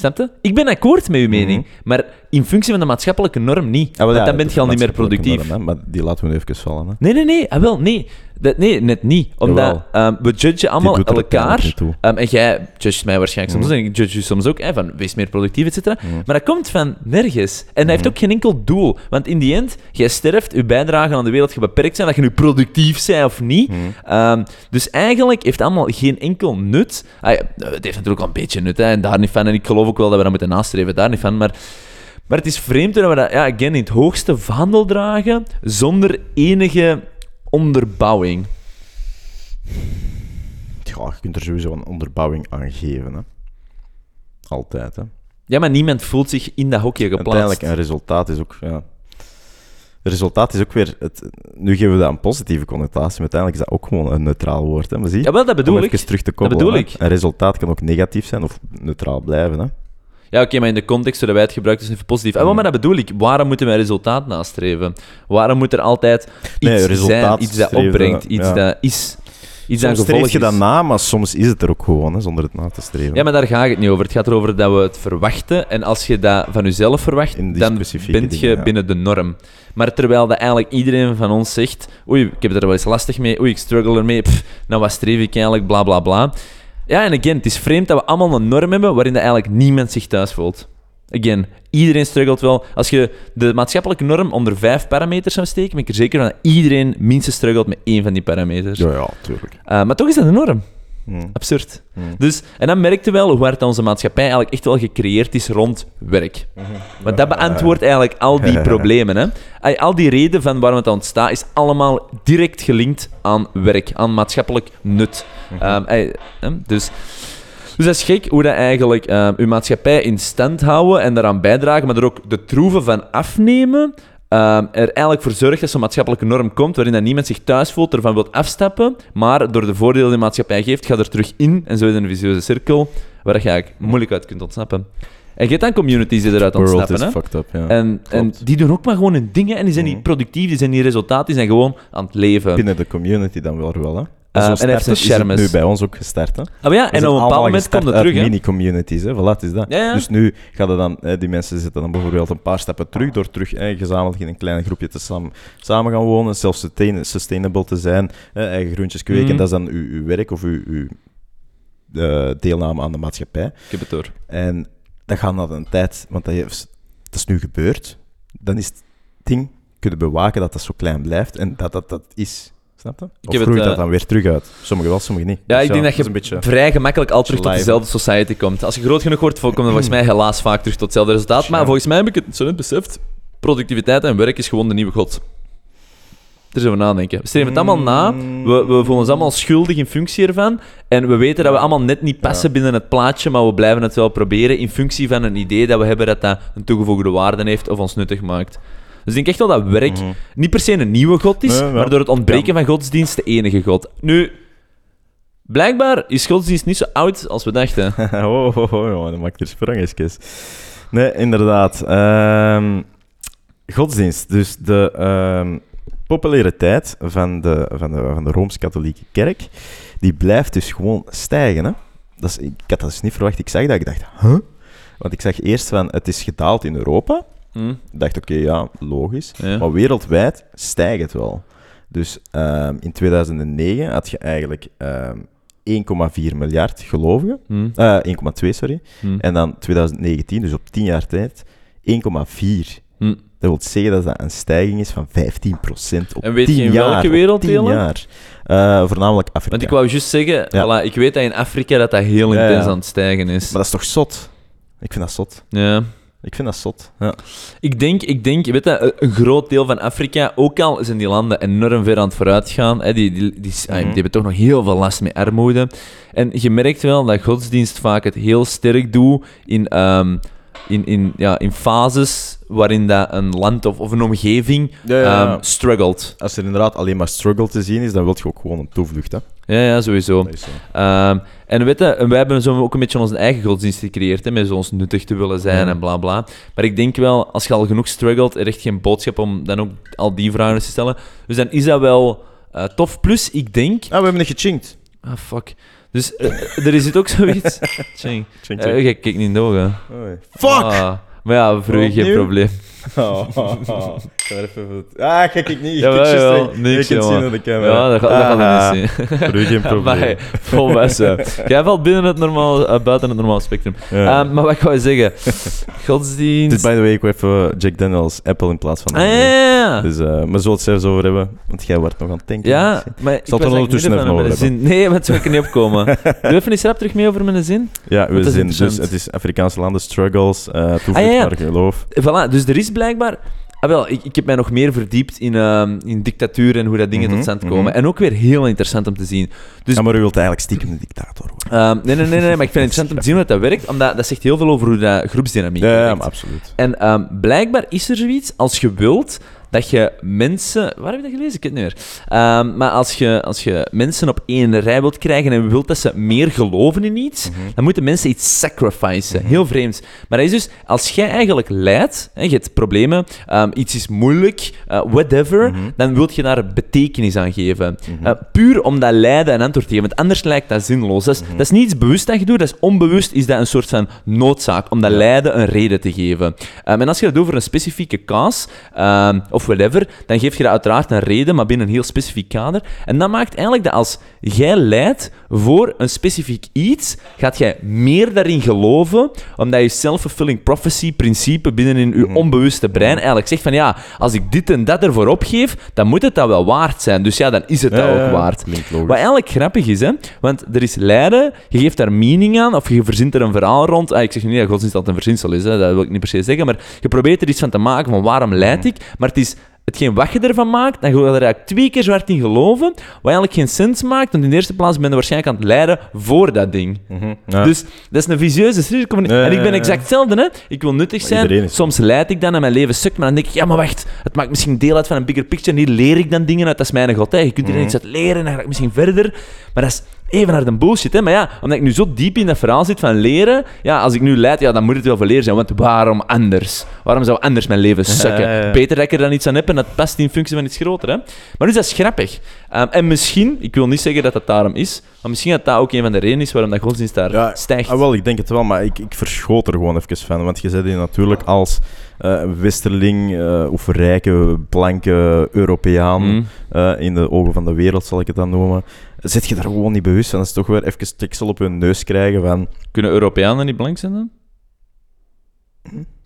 Snap je? Ik ben akkoord met uw mening, maar in functie van de maatschappelijke norm niet. Ah, wel, Want ja, dan ben je al niet meer productief. norm, maar die laten we nu even vallen. Hè. Nee, nee, nee. Ah, wel, nee. Dat, nee, net niet. Omdat ehm, we judgen allemaal elkaar. Ehm, en jij judgt mij waarschijnlijk soms, en ik judge je soms ook, hè, van wees meer productief, et cetera. Mhm. Maar dat komt van nergens. En dat heeft ook geen enkel doel. Want in die end, jij sterft, je bijdrage aan de wereld gaat beperkt zijn, dat je nu productief bent of niet. Ehm, dus eigenlijk heeft het allemaal geen enkel nut. Ah, ja, het heeft natuurlijk wel een beetje nut, hè, en daar niet van. En ik geloof ook wel dat we dat moeten nastreven, daar niet van. Maar, maar het is vreemd dat we dat, ja, again, in het hoogste vaandel dragen, zonder enige onderbouwing. Ja, je kunt er sowieso een onderbouwing aan geven. Hè. Altijd. Hè. Ja, maar niemand voelt zich in dat hokje geplaatst. Uiteindelijk, een resultaat is ook... Ja, het resultaat is ook weer... Het, nu geven we dat een positieve connotatie, maar uiteindelijk is dat ook gewoon een neutraal woord. Hè. Maar zie, Ja, wel, dat bedoel om ik. even terug te ik. Een resultaat kan ook negatief zijn of neutraal blijven. Hè. Ja, oké, maar in de context zodat wij het gebruiken is even positief. Ah, wel, maar dat bedoel ik. Waarom moeten wij resultaat nastreven? Waarom moet er altijd iets Nee, zijn, iets dat opbrengt, iets ja. dat is, iets Soms streef je dat na, maar soms is het er ook gewoon, hè, zonder het na te streven. Ja, maar daar gaat het niet over. Het gaat erover dat we het verwachten. En als je dat van jezelf verwacht, dan bent je ja. binnen de norm. Maar terwijl dat eigenlijk iedereen van ons zegt... Oei, ik heb er wel eens lastig mee. Oei, ik struggle ermee. Pff, nou, wat streef ik eigenlijk? Bla, bla, bla. Ja, en again, het is vreemd dat we allemaal een norm hebben waarin dat eigenlijk niemand zich thuis voelt. Again, iedereen struggelt wel. Als je de maatschappelijke norm onder vijf parameters zou steken, ben ik er zeker van dat iedereen minstens struggelt met één van die parameters. Ja, ja, tuurlijk. Uh, maar toch is dat een norm. Hm. Absurd. Hm. Dus, en dan merkte wel hoe hard onze maatschappij eigenlijk echt wel gecreëerd is rond werk. Want dat beantwoordt eigenlijk al die (laughs) problemen. Hè. Al die reden van waarom het ontstaat, is allemaal direct gelinkt aan werk, aan maatschappelijk nut. Hè, dus, dus dat is gek hoe dat eigenlijk ehm, uw maatschappij in stand houden en daaraan bijdragen, maar er ook de troeven van afnemen. Ehm, er eigenlijk voor zorgt dat zo'n maatschappelijke norm komt waarin dat niemand zich thuis voelt, ervan wil afstappen, maar door de voordelen die de maatschappij geeft, gaat er terug in en zo is een visieuze cirkel waar je eigenlijk moeilijk uit kunt ontsnappen. En je hebt dan communities die eruit ontsnappen. is Hè? fucked up, ja. En, en die doen ook maar gewoon hun dingen en die zijn niet productief, die zijn niet resultaat, die zijn gewoon aan het leven. Binnen de community dan wel, wel hè. Eh, en hij heeft een is nu bij ons ook gestart, hè. Maar ja, en op een bepaald moment komt het terug. Mini-communities, hè. Voilà, is dat. Ja, ja. Dus nu gaan dan, hè, die mensen zitten dan bijvoorbeeld een paar stappen terug door terug hè, gezamenlijk in een klein groepje te sam- samen gaan wonen, self-sustain- sustainable te zijn, hè, eigen groentjes kweken. Mhm. Dat is dan uw, uw werk of uw, uw eh, deelname aan de maatschappij. Ik heb het door. En dat gaat na een tijd, want dat, dat is nu gebeurd, dan is het ding kunnen bewaken dat dat zo klein blijft en dat dat, dat is. Snap je? Of heb het, groeit eh, dat dan weer terug uit? Sommigen wel, sommigen niet. Ja, Dus ik denk dat je een beetje... vrij gemakkelijk al terug tot dezelfde society komt. Als je groot genoeg wordt, kom je volgens mij helaas vaak terug tot hetzelfde resultaat. Maar volgens mij heb ik het zo net beseft. Productiviteit en werk is gewoon de nieuwe god. Er zullen we nadenken. We streven het allemaal na. We, we voelen ons allemaal schuldig in functie ervan. En we weten dat we allemaal net niet passen Ja. binnen het plaatje, maar we blijven het wel proberen in functie van een idee dat we hebben dat dat een toegevoegde waarde heeft of ons nuttig maakt. Dus ik denk echt wel dat werk Mhm. niet per se een nieuwe god is, Nee, ja. maar door het ontbreken van godsdienst de enige god. Nu, blijkbaar is godsdienst niet zo oud als we dachten. (laughs) oh, oh, oh, jongen, dat maakt er sprangetjes. Nee, inderdaad. Ehm, godsdienst. Dus de populariteit van de, van de, van de Rooms-Katholieke Kerk, die blijft dus gewoon stijgen. Hè? Dat is, ik had dat dus niet verwacht. Ik zag dat, ik dacht, huh? Want ik zag eerst van, het is gedaald in Europa. Hm? Ik dacht, oké, ja, logisch. Ja. Maar wereldwijd stijgt het wel. Dus ehm, in 2009 had je eigenlijk ehm 1,4 miljard gelovigen. Hm? Eh, 1,2, sorry. Hm? En dan 2019, dus op 10 jaar tijd, 1,4. Hm? Dat wil zeggen dat dat een stijging is van 15% op En weet 10 je in jaar. welke werelddelen? 10 jaar. Eh, voornamelijk Afrika. Want ik wou juist zeggen, Ja. voilà, ik weet dat in Afrika dat dat heel intens ja. aan het stijgen is. Maar dat is toch zot? Ik vind dat zot. Ja. Ik vind dat zot. Ja. Ik denk, ik denk, je weet dat, een- groot deel van Afrika, ook al zijn die landen enorm ver aan het vooruitgaan, hè, die, die, die, ah, Mhm. die hebben toch nog heel veel last met armoede. En je merkt wel dat godsdienst vaak het heel sterk doet in, ehm, in, in, ja, in fases waarin dat een land of, of een omgeving Ja, ja, ja. ehm, struggelt. Als er inderdaad alleen maar struggle te zien is, dan wil je ook gewoon een toevlucht. Hè? Ja, ja, sowieso. Ehm, en weet je, wij hebben zo ook een beetje onze eigen godsdienst gecreëerd, hè, met zo ons nuttig te willen zijn Ja. en bla bla. Maar ik denk wel, als je al genoeg struggelt, er echt geen boodschap om dan ook al die vragen te stellen. Dus dan is dat wel eh, tof. Plus, ik denk... Ah, we hebben het gechinkt. Ah, fuck. Dus eh, er is het ook zoiets... (laughs) Tjing. Chink, Eh, chink. jij kijkt niet in de ogen. Fuck! Ah, maar ja, u geen probleem. Oh, (laughs) oh, oh. Ik ga er even Ah, kijk ik niet. Ik Jawel. Niks, je kunt zien aan de camera. Ja, dat gaat, dat gaat Ah, niet zien. (laughs) Voor u geen probleem. Maar volwassen. (laughs) Jij valt binnen het normaal, eh, buiten het normale spectrum. Ja. Ehm, maar wat ik wou zeggen? Godsdienst... Dus by the way, ik wil even Jack Daniels Apple in plaats van... Ah, ja, ja. Dus, eh maar zullen het zelfs over hebben, want jij wordt nog aan het denken. Ja, maar ik Zal het er ondertussen even over zin. Nee, maar het zou ik er niet opkomen. Doe even eens rap terug mee over mijn zin. Ja, we zien dus het is Afrikaanse landen, struggles, eh toevlucht Ah, naar geloof. Voilà, dus er is blijkbaar... Ah, wel, ik, ik heb mij nog meer verdiept in, ehm, in dictatuur en hoe dat dingen Mhm, tot stand mhm. komen. En ook weer heel interessant om te zien. Dus Ja, maar u wilt eigenlijk stiekem een dictator worden. Ehm, nee, nee, nee, nee, maar ik vind het interessant om te zien hoe dat werkt, omdat dat zegt heel veel over hoe dat groepsdynamiek Ja, ja, werkt. maar absoluut. En ehm, blijkbaar is er zoiets, als je wilt, dat je mensen... Waar heb je dat gelezen? Ik weet het niet meer. Ehm, maar als je, als je mensen op één rij wilt krijgen en wilt dat ze meer geloven in iets, dan moeten mensen iets sacrificen. Heel vreemd. Maar dat is dus, als jij eigenlijk leidt, hè, je hebt problemen, ehm, iets is moeilijk, eh, whatever, dan wil je daar betekenis aan geven. Eh, puur om dat lijden een antwoord te geven, want anders lijkt dat zinloos. Dat is, dat is niet iets bewust dat je doet, dat is onbewust is dat een soort van noodzaak, om dat lijden een reden te geven. Ehm, en als je het over een specifieke kaas, ehm, of whatever, dan geef je dat uiteraard een reden, maar binnen een heel specifiek kader. En dat maakt eigenlijk dat als jij leidt voor een specifiek iets, gaat jij meer daarin geloven, omdat je self-fulfilling prophecy principe binnen in je onbewuste brein eigenlijk zegt van ja, als ik dit en dat ervoor opgeef, dan moet het dat wel waard zijn. Dus ja, dan is het dat Ja, ook waard. Wat eigenlijk grappig is, hè? want er is lijden, je geeft daar meaning aan, of je verzint er een verhaal rond. Ah, ik zeg nu niet dat godsdienst altijd een verzinsel is, hè? dat wil ik niet per se zeggen, maar je probeert er iets van te maken van waarom leid ik, maar het is hetgeen wat je ervan maakt, dan ga je er eigenlijk twee keer zo hard in geloven, wat eigenlijk geen sens maakt, want in de eerste plaats ben je waarschijnlijk aan het lijden voor dat ding. Mhm, ja. Dus dat is een visieuze cirkel. en ik ben exact hetzelfde. Hè? Ik wil nuttig zijn. Soms leid ik dan en mijn leven sukt. Maar dan denk ik, ja, maar wacht. Het maakt misschien deel uit van een bigger picture. En hier leer ik dan dingen uit. Dat is mijn god. Hè? Je kunt hier Mhm. iets uit leren en dan ga ik misschien verder. Maar dat is even naar de bullshit. Hè? Maar ja, omdat ik nu zo diep in dat verhaal zit van leren, ja, als ik nu leid, ja, dan moet het wel voor leren zijn. Want waarom anders? Waarom zou anders mijn leven sukken? Ja, ja, ja. Beter dat ik er dan iets aan heb en dat past in functie van iets groter. Hè? Maar dus dat is grappig. Ehm, en misschien, ik wil niet zeggen dat dat daarom is, maar misschien dat dat ook een van de redenen is waarom dat godsdienst daar Ja, stijgt. Ah, wel, ik denk het wel, maar ik, ik verschoot er gewoon even van. Want je zet je natuurlijk als eh, westerling eh, of rijke, blanke Europeaan Mm. eh, in de ogen van de wereld, zal ik het dan noemen. Zit je daar gewoon niet bewust van? Dat is toch weer even tiksel op hun neus krijgen van... Kunnen Europeanen niet blank zijn dan?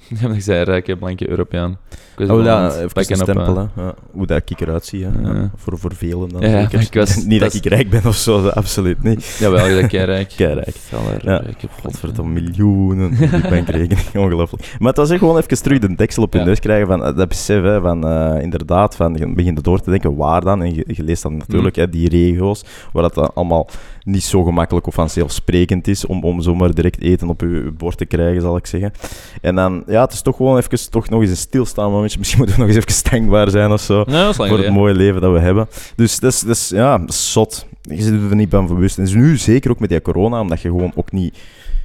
(laughs) Ja, ik zei rijke, blanke Europeaan. Ik Oh ja, even een pakken op, stempel, eh. Ja, hoe dat ik eruit zie. Ja. Voor, voor velen dan Ja, ja, zeker. ik was- (laughs) niet dat, dat ik rijk ben of zo, absoluut niet. Jawel, je bent (laughs) keirijk. Keirijk. Ja. rijke Godverdomme, miljoenen op die bankrekening. Ongelooflijk. Maar het was echt gewoon even terug de deksel op je neus krijgen van eh, dat besef, hè, van eh, inderdaad, van, je begint door te denken, waar dan? En je, je leest dan natuurlijk Mm. hè, die regio's, waar dat dan allemaal niet zo gemakkelijk of vanzelfsprekend is om, om zomaar direct eten op je, bord te krijgen, zal ik zeggen. En dan, ja, het is toch gewoon even, toch nog eens een stilstaan momentje. (laughs) Misschien moeten we nog eens even dankbaar zijn of zo. Voor het mooie leven dat we hebben. Dus dat is, dat is ja, dat is zot. Je zit er niet van bewust. En dus nu zeker ook met die corona, omdat je gewoon ook niet,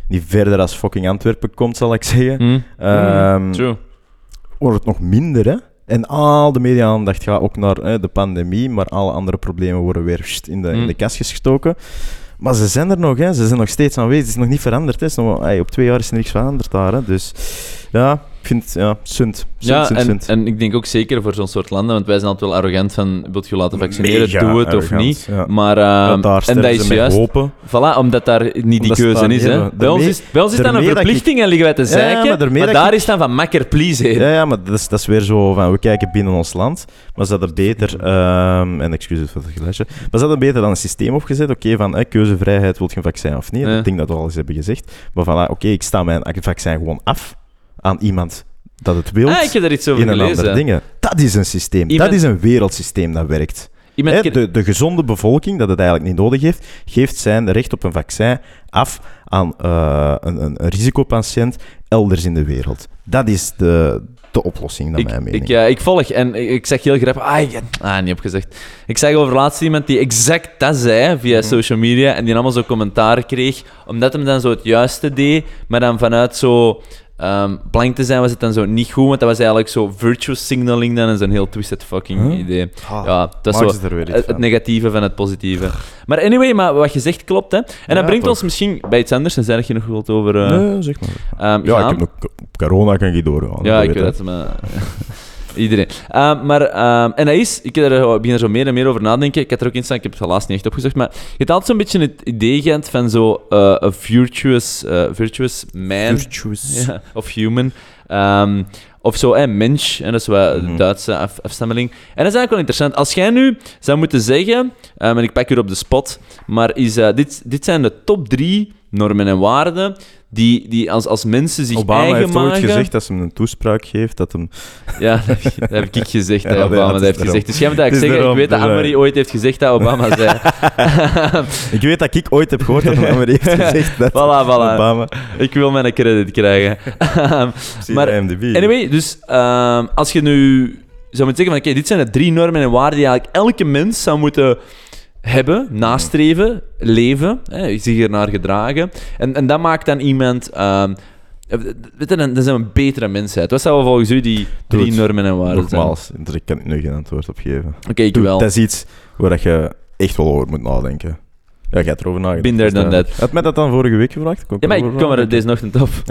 niet verder als fucking Antwerpen komt, zal ik zeggen. Ehm, True. wordt het nog minder, hè? En al de media-aandacht gaat ook naar hè, de pandemie, maar alle andere problemen worden weer in, de, in Mm. de kastjes gestoken. Maar ze zijn er nog, hè? ze zijn nog steeds aanwezig. Het is nog niet veranderd. Hè? Nog, ey, op twee jaar is er niks veranderd daar. Hè? Dus ja, ik vind het ja, sunt. Ja, sunt, en, sunt. en ik denk ook zeker voor zo'n soort landen, want wij zijn altijd wel arrogant van, wilt je laten vaccineren, Mega doe het of niet. ja. Maar, Ja, ehm, daar en sterven dat ze is juist, hopen. voilà, omdat daar niet die Omdat ze keuze daar is. Hè. Bij, ons is bij ons is dat een daarmee dat ik- verplichting en liggen wij te Ja, zeiken, maar daarmee maar dat daar ik- is dan van makker please heen. Ja, ja, maar dat is, dat is weer zo van, we kijken binnen ons land, maar ze hadden beter, ehm, en excuses voor het geluidje, maar ze hadden beter dan een systeem opgezet, oké, van eh, keuzevrijheid, wil je een vaccin of niet? Ja. Ik denk dat we al eens hebben gezegd. Maar van, ah, oké, ik sta mijn vaccin gewoon af aan iemand dat het wil, Ah, ik heb daar iets over in een ander dingen. Dat is een systeem, Iemand- dat is een wereldsysteem dat werkt. Iemand de, de gezonde bevolking, dat het eigenlijk niet nodig heeft, geeft zijn recht op een vaccin af aan eh, een, een, een risicopatiënt elders in de wereld. Dat is de, de oplossing, naar ik, mijn mening. ik, ja, ik volg en ik, ik zeg heel grappig. Ah, ik, ah, niet opgezegd. Ik zag over laatst iemand die exact dat zei via Mhm. social media en die allemaal zo commentaar kreeg, omdat hem dan zo het juiste deed, maar dan vanuit zo ehm, blank te zijn was het dan zo niet goed, want dat was eigenlijk zo virtue signaling dan en zo'n heel twisted fucking Huh? idee. Ah, ja, dat is zo het, negatieve van het positieve. Maar anyway, maar wat je zegt klopt, hè. En Ja, dat brengt toch. ons misschien bij iets anders, en zei dat je nog wilt over eh, nee, zeg maar. ehm, Ja, gaan. ik heb nog corona kan je doorgaan. Ja, ik weet het, maar... (laughs) Iedereen. Ehm, maar, ehm, en dat is, ik heb er, begin er zo meer en meer over nadenken. Ik had er ook in staan, ik heb het helaas niet echt opgezocht, maar je hebt altijd zo'n beetje het idee van zo een virtuous, eh, virtuous man Virtuous. (laughs) ja, of human. Ehm, of zo, hè, mens, en dat is wat Mhm. Duitse af, afstammeling. En dat is eigenlijk wel interessant. Als jij nu zou moeten zeggen, ehm, en ik pak u op de spot, maar is, eh, dit, dit zijn de top drie normen en waarden die, die als, als mensen zich Obama eigen heeft ooit gezegd dat ze hem een toespraak geeft, dat hem... Ja, dat heb, dat heb ik gezegd, (laughs) Ja, hè, ja, Obama het dat heeft gezegd. Dus jij moet is zeggen. Ik weet dat dus, eh, Annemarie ooit heeft gezegd dat Obama zei. (laughs) (laughs) Ik weet dat ik ooit heb gehoord dat ander heeft gezegd dat Voilà, voilà. Obama... ik wil mijn credit krijgen. Maar anyway, dus ehm, als je nu zou moeten zeggen van oké, dit zijn de drie normen en waarden die eigenlijk elke mens zou moeten hebben, nastreven, leven, hè, zich ernaar gedragen. En, en dat maakt dan iemand... weet je, dan zijn we een betere mensheid. Wat zouden volgens u die drie normen en waarden zijn? Nogmaals, daar kan ik nu geen antwoord op geven. Oké, ik wel. Dat is iets waar je echt wel over moet nadenken. Ja, jij hebt erover nagedacht. There, dus done dat-. Had mij dat dan vorige week gevraagd? Kon Ja, maar ik kwam er deze ochtend op. (laughs)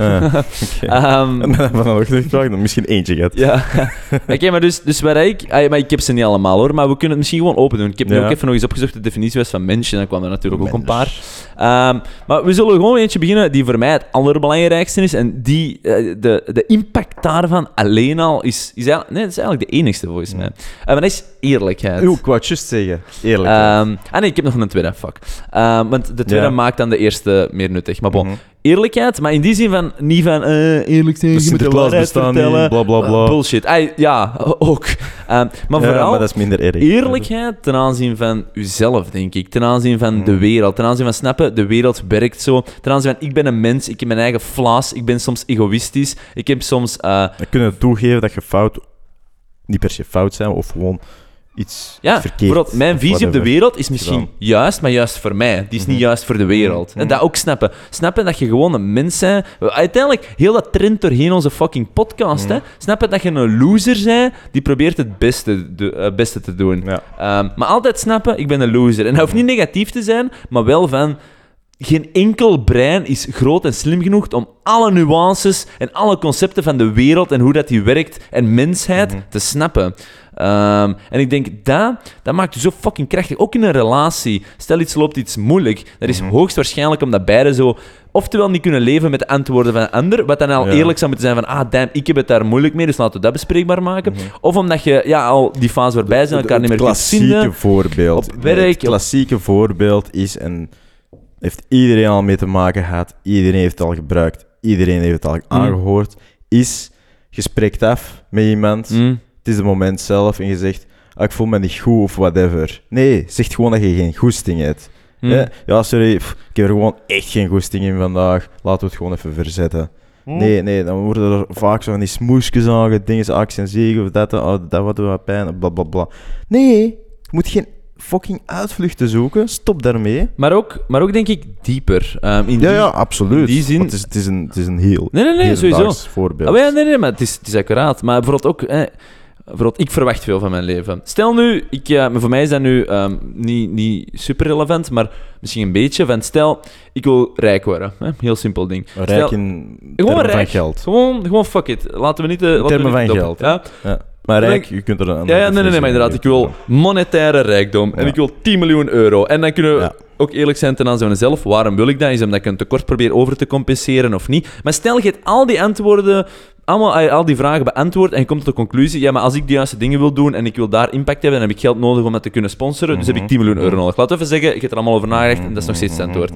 Ehm, dat vanochtend gevraagd? Dan Misschien eentje gehad. Ja, (laughs) oké, maar dus, dus waar ik... ah, maar ik heb ze niet allemaal hoor, maar we kunnen het misschien gewoon open doen. Ik heb nu Ja. ook even nog eens opgezocht de definitie was van mens, en dan kwam er natuurlijk ook een paar. Ehm, maar we zullen gewoon eentje beginnen die voor mij het allerbelangrijkste is. En die, eh, de, de impact daarvan alleen al is... is eigenlijk, nee, dat is eigenlijk de enigste volgens mij. Eh, maar dat is eerlijkheid. Ik wou het juist zeggen. Eerlijk. Ehm, ah nee, ik heb nog een tweede, fuck. Ehm, want de tweede Ja. maakt dan de eerste meer nuttig. Maar bon, Mhm. eerlijkheid, maar in die zin van... Niet van eh, eerlijk zijn, je moet de waarheid vertellen. bla, bla, bla. Eh, bullshit. Ja, (laughs) ook. Maar Ja, vooral maar dat is minder erg. eerlijkheid ten aanzien van uzelf, denk ik. Ten aanzien van de Mm. wereld. Ten aanzien van snappen, de wereld werkt zo. Ten aanzien van, ik ben een mens, ik heb mijn eigen flaws, ik ben soms egoïstisch, ik heb soms... eh, Dan kunnen we toegeven dat je fout... Niet per se fout zijn, of gewoon iets Ja, verkeerd. mijn visie op de wereld is misschien gedaan. juist, maar juist voor mij. Die is niet juist voor de wereld. En dat ook snappen. Snappen dat je gewoon een mens bent. Uiteindelijk, heel dat trend doorheen onze fucking podcast. Hè? Snappen dat je een loser bent die probeert het beste, de, eh, beste te doen. Ja. Ehm, maar altijd snappen, ik ben een loser. En dat hoeft niet negatief te zijn, maar wel van... Geen enkel brein is groot en slim genoeg om alle nuances en alle concepten van de wereld en hoe dat die werkt en mensheid te snappen. Ehm, en ik denk, dat, dat maakt je zo fucking krachtig. Ook in een relatie. Stel iets loopt iets moeilijk. Dat is hoogstwaarschijnlijk omdat beide zo... Oftewel niet kunnen leven met de antwoorden van een ander, wat dan al Ja. eerlijk zou moeten zijn van ah, damn, ik heb het daar moeilijk mee, dus laten we dat bespreekbaar maken. Of omdat je ja, al die fase voorbij zijn, elkaar niet meer kunt klassieke vinden. voorbeeld. Op werk, Het op- klassieke voorbeeld is, en heeft iedereen al mee te maken gehad, iedereen heeft het al gebruikt, iedereen heeft het al aangehoord, is, je spreekt af met iemand, Mm. Het is het moment zelf en je zegt, ah, ik voel me niet goed of whatever. Nee, zeg gewoon dat je geen goesting hebt. Mm. Ja, ja, sorry, pff, ik heb er gewoon echt geen goesting in vandaag, laten we het gewoon even verzetten. Nee, nee, dan worden er vaak zo van die smoesjes aan, dingen, actie en zegen of dat, oh, dat wat wat pijn, bla bla bla. Nee, je moet geen fucking uitvluchten zoeken, stop daarmee. Maar, ook, maar ook denk ik dieper. Ehm, in Ja, die- ja, absoluut. in die zin- Het is, het is een, het is een heel, Nee, nee, nee, sowieso. voorbeeld. Ja, nee, nee, maar het is, het is accuraat. Maar bijvoorbeeld ook... Eh, bijvoorbeeld, ik verwacht veel van mijn leven. Stel nu, ik, eh, voor mij is dat nu ehm, niet, niet super relevant, maar misschien een beetje. Van stel, ik wil rijk worden. Hè? Heel simpel ding. Rijk Stel- in Gewoon termen van geld. Gewoon, gewoon fuck it. Laten we niet... eh, termen van geld, Ja? Ja. Maar rijk, je kunt er een Ja, ja, nee, nee, nee, maar inderdaad. Ik wil monetaire rijkdom. En ik wil 10 miljoen euro. En dan kunnen we ook eerlijk zijn ten aanzien van mezelf. Waarom wil ik dat? Is omdat ik een tekort probeer over te compenseren of niet? Maar stel, je hebt al die antwoorden... Allemaal, eh, al die vragen beantwoord en je komt tot de conclusie, ja, maar als ik de juiste dingen wil doen en ik wil daar impact hebben, dan heb ik geld nodig om dat te kunnen sponsoren, dus heb ik 10 miljoen euro nodig. Laten we even zeggen, je hebt er allemaal over nagedacht en dat is nog steeds het antwoord.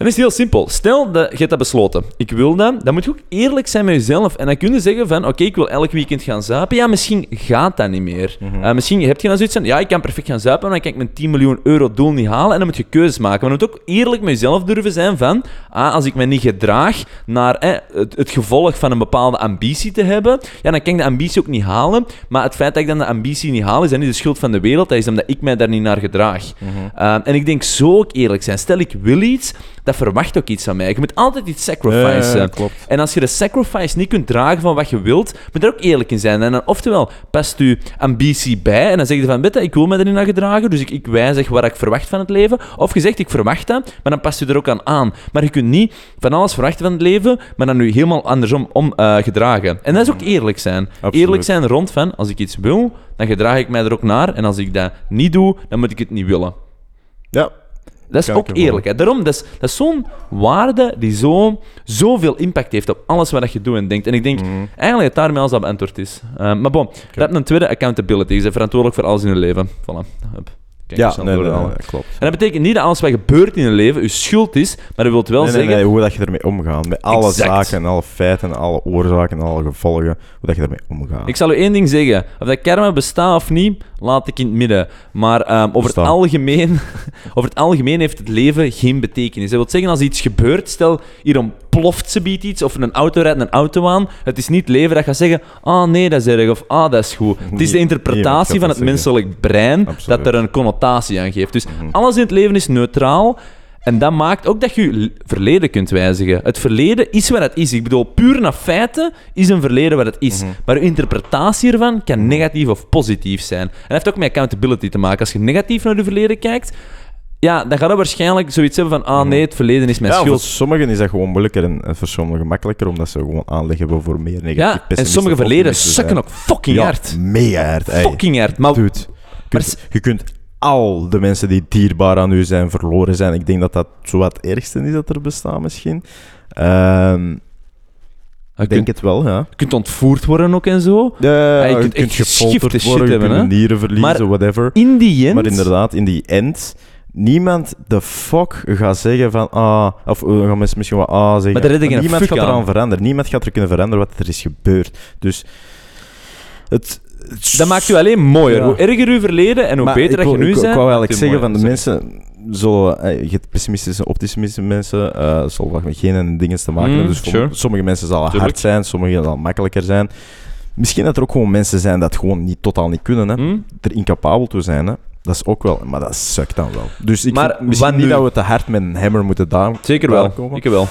Dan is het heel simpel. Stel dat je hebt dat besloten. Ik wil dat. Dan moet je ook eerlijk zijn met jezelf. En dan kun je zeggen van, oké, ik wil elk weekend gaan zuipen. Ja, misschien gaat dat niet meer. Eh, misschien heb je dan zoiets van, ja, ik kan perfect gaan zuipen, maar dan kan ik mijn 10 miljoen euro doel niet halen. En dan moet je keuzes maken. Maar je moet ook eerlijk met jezelf durven zijn van, ah, als ik me niet gedraag naar eh, het, het gevolg van een bepaalde ambitie te hebben, ja, dan kan ik de ambitie ook niet halen. Maar het feit dat ik dan de ambitie niet haal, is dan niet de schuld van de wereld. Dat is omdat ik mij daar niet naar gedraag. Eh, en ik denk zo ook eerlijk zijn. Stel, ik wil iets, dat verwacht ook iets van mij. Je moet altijd iets sacrificen. Ja, klopt. En als je de sacrifice niet kunt dragen van wat je wilt, moet je er ook eerlijk in zijn. En dan, oftewel, past je ambitie bij en dan zeg je van, bitte, ik wil me er niet naar gedragen, dus ik, ik wijzig wat ik verwacht van het leven. Of je zegt, ik verwacht dat, maar dan past je er ook aan aan. Maar je kunt niet van alles verwachten van het leven, maar dan nu helemaal andersom om, eh, gedragen. En dat is ook eerlijk zijn. Absoluut. Eerlijk zijn rond van, als ik iets wil, dan gedraag ik mij er ook naar. En als ik dat niet doe, dan moet ik het niet willen. Ja, Dat is ook ervan. eerlijkheid. Daarom, dat is, dat is zo'n waarde die zo, zoveel impact heeft op alles wat je doet en denkt. En ik denk Mhm. eigenlijk dat daarmee alles dat beantwoord is. Uh, maar bon, je hebt een tweede accountability. Je bent verantwoordelijk voor alles in je leven. Voilà. Hup. Ja nee, klopt. En dat betekent niet dat alles wat gebeurt in je leven je schuld is, maar dat wil wel zeggen... nee, hoe dat je ermee omgaat. Met alle Exact. zaken en alle feiten en alle oorzaken en alle gevolgen. Hoe dat je ermee omgaat. Ik zal u één ding zeggen. Of dat karma bestaat of niet, laat ik in het midden. Maar ehm, over, het algemeen, (laughs) over het algemeen heeft het leven geen betekenis. Dat wil zeggen, als iets gebeurt, stel hier ontploft ze biedt iets, of een auto rijdt een auto aan, het is niet leven dat gaat zeggen, ah nee, dat is erg, of ah, dat is goed. Het is de interpretatie van het zeggen. menselijk brein Absoluut. dat er een connotatie aan geeft. Dus Mhm. alles in het leven is neutraal. En dat maakt ook dat je je verleden kunt wijzigen. Het verleden is wat het is. Ik bedoel, puur naar feiten is een verleden wat het is. Mhm. Maar je interpretatie ervan kan negatief of positief zijn. En dat heeft ook met accountability te maken. Als je negatief naar je verleden kijkt, ja, dan gaat je waarschijnlijk zoiets hebben van ah nee, het verleden is mijn Mhm. ja, voor schuld. sommigen is dat gewoon moeilijker en, en voor sommigen gemakkelijker, omdat ze gewoon aanleg hebben voor meer negatief Ja, en sommige verleden sukken ook fucking ja, hard. mega hard. ey. Fucking hard. Maar Dude, je kunt, je al de mensen die dierbaar aan u zijn, verloren zijn. Ik denk dat dat zo het ergste is dat er bestaat misschien. Ehm, je ik denk kunt, het wel, ja. je kunt ontvoerd worden ook en zo. Ja, je je kunt echt shit worden, je kunt hè. nieren verliezen, Maar- whatever. In die end... Maar inderdaad, in die end, niemand de fuck gaat zeggen van ah, of gaan mensen misschien wat ah zeggen. Maar niemand gaat aan. eraan veranderen. Niemand gaat er kunnen veranderen wat er is gebeurd. Dus het, het Dat maakt u alleen mooier. Ja. Hoe erger uw verleden en hoe Maar beter dat je nu ik, bent... Ik wou eigenlijk zeggen van de mensen, zo, eh, je hebt pessimistische, optimistische mensen, eh zal wat met geen dingen te maken Mm, hebben. Dus sure. sommige mensen zal Tuurlijk. hard zijn, sommige zal makkelijker zijn. Misschien dat er ook gewoon mensen zijn dat gewoon niet, totaal niet kunnen. Hè. Hm? Er incapabel toe zijn. Hè. Dat is ook wel... Maar dat sukt dan wel. Dus ik Maar vind misschien niet dat we te hard met een hammer moeten daar, Zeker wel. komen. Ik wel.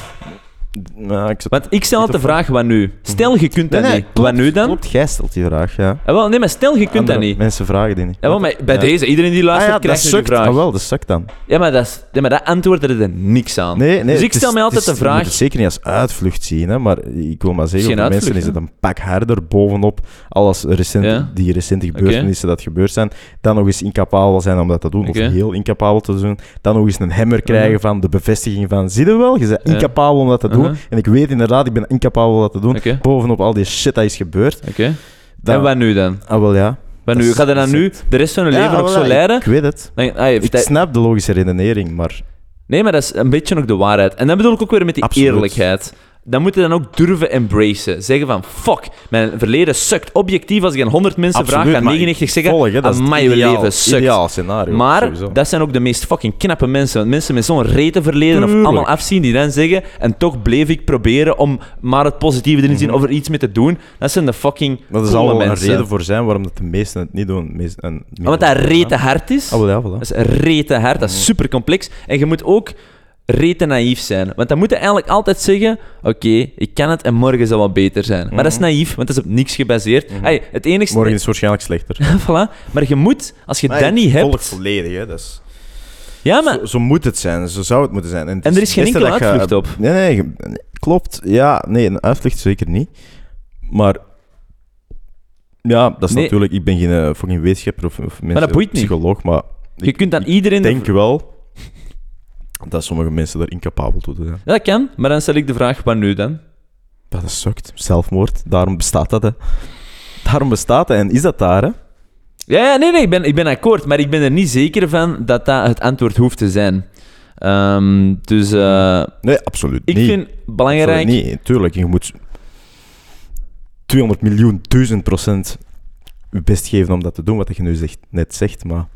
Ja, ik Want ik stel altijd de vraag, wat nu? Stel, je kunt dat Nee, nee, niet. Wat nu dan? Klopt, jij stelt die vraag, ja. Ja, wel, nee, maar stel, je kunt Andere dat niet. Mensen vragen die niet. Ja, wel, maar bij Ja. deze, iedereen die Ah luistert, ja, dat krijgt nu sukt. vraag. Ah, wel, dat sukt dan. Ja, maar dat, is, ja, maar dat antwoord er is er niks aan. Nee, nee, dus ik het stel mij altijd is- de Je moet vraag... het zeker niet als uitvlucht zien, hè, maar ik wil maar zeggen, Geen voor mensen uitvlucht, is het een pak harder bovenop alles recent, Ja. die recente gebeurtenissen dat gebeurd zijn. Dan nog eens incapabel zijn om dat te doen, Oké. of heel incapabel te doen. Dan nog eens een hammer krijgen Mhm. van de bevestiging van, zie je wel, je bent Ja. incapabel om dat te doen. En ik weet inderdaad, ik ben incapabel dat te doen. Bovenop al die shit dat is gebeurd. oké. Dan, En wat nu dan? Ah, wel ja. Wat nu? Gaat hij dan nu de rest van je leven nog wel zo leiden? Ik weet het. Dan, ah, Ik hij- snap de logische redenering, maar... Nee, maar dat is een beetje nog de waarheid. En dat bedoel ik ook weer met die Absoluut. eerlijkheid. Dan moet je dan ook durven embracen. Zeggen van, fuck, mijn verleden sukt. Objectief, als ik aan 100 mensen vraag, gaan maar 99 ik zeggen, volg, hè, dat is ideaal- leven sukt. Ideaal scenario. Maar sowieso. dat zijn ook de meest fucking knappe mensen. Want mensen met zo'n rete verleden of allemaal afzien, die dan zeggen, en toch bleef ik proberen om maar het positieve erin te zien of er iets mee te doen. Dat zijn de fucking er coole zal wel een mensen. reden voor zijn waarom dat de meesten het niet doen. Meest, en, Omdat dat rete hard is. Ah, wel, ja, voilà. Dat is rete hard, dat is super complex. En je moet ook rete naïef zijn. Want dan moet je eigenlijk altijd zeggen: Oké, ik kan het en morgen zal wel beter zijn. Maar dat is naïef, want dat is op niks gebaseerd. Hey, het enigste. Morgen is waarschijnlijk slechter. (laughs) voilà. Maar je moet, als je Maar dat niet volg hebt. volledig, hè. Dat is... Ja, maar. zo, zo moet het zijn, zo zou het moeten zijn. En er is geen enkele je- uitvlucht op. Nee, nee, je- klopt. Ja, nee, een uitvlucht zeker niet. Maar... Ja, dat is Nee. natuurlijk... Ik ben geen eh, fucking wetenschapper of, of mensen, dat boeit niet. psycholoog, maar Je kunt aan iedereen. ik de- denk wel dat sommige mensen daar incapabel toe zijn. Ja, dat kan, maar dan stel ik de vraag: Wat nu dan? Dat is sukt. Zelfmoord. Daarom bestaat dat, hè. Daarom bestaat dat. En is dat daar, hè? Ja, ja nee, nee, ik ben, ik ben akkoord, maar ik ben er niet zeker van dat dat het antwoord hoeft te zijn. Ehm, dus eh, Nee, absoluut ik niet. vind belangrijk. Absoluut niet, tuurlijk. Je moet 200 miljoen, duizend procent je best geven om dat te doen, wat je nu zegt, net zegt. Maar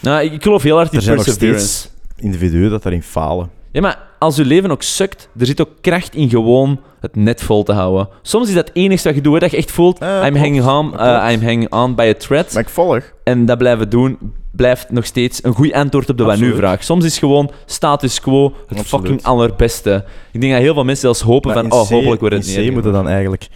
Nou, ik geloof heel hard in er perseverance. steeds individuen dat daarin falen. Ja, maar als je leven ook sukt, er zit ook kracht in gewoon het net vol te houden. Soms is dat het enige wat je doet, dat je echt voelt, Ja, I'm, hanging on, uh, klopt. I'm hanging on by a thread. Maar ik volg. En dat blijven doen, blijft nog steeds een goed antwoord op de wat nu Absoluut. vraag. Soms is gewoon status quo het Absoluut. fucking allerbeste. Ik denk dat heel veel mensen zelfs hopen Maar van, oh, hopelijk wordt het niet. C moeten dan eigenlijk...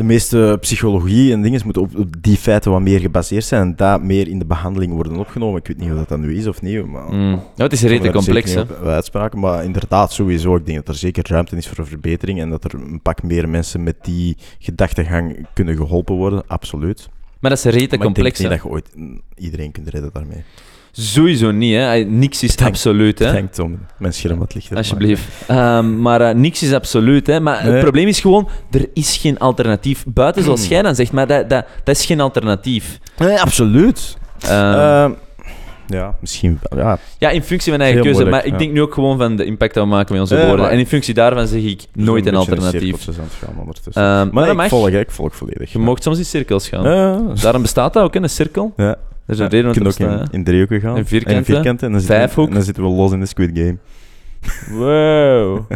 De meeste psychologie en dingen moeten op, op die feiten wat meer gebaseerd zijn en daar meer in de behandeling worden opgenomen. Ik weet niet of dat, dat nu is of niet, maar... Mm. Ja, het is redelijk complex, hè. uitspraken, maar inderdaad, sowieso. Ik denk dat er zeker ruimte is voor verbetering en dat er een pak meer mensen met die gedachtegang kunnen geholpen worden. Absoluut. Maar dat is redelijk complex, ik denk niet dat je ooit mm, iedereen kunt redden daarmee. Sowieso niet, hè. Niks is Bedankt. absoluut, hè. Bedankt om mijn scherm wat lichter te Alsjeblieft. Ehm, maar eh, niks is absoluut. Hè. Maar het probleem is gewoon, er is geen alternatief. Buiten, zoals jij dan zegt, maar dat, dat, dat is geen alternatief. Nee, absoluut. Ehm, Ehm, ja, misschien wel. Ja, ja, in functie van eigen keuze. moeilijk, maar ik ja. denk nu ook gewoon van de impact dat we maken met onze Ja, woorden. En in functie daarvan zeg ik nooit een in alternatief. gaan ondertussen. Maar maar ik volg, ik volg volledig. Je mocht soms in cirkels gaan. Daarom bestaat dat ook, hè, een cirkel. ja. Is een Ja, reden je kunt ook in, in driehoeken gaan. En vierkanten. En vierkanten. En dan, zitten we, Vijfhoek. en dan zitten we los in de Squid Game. Wow. (laughs)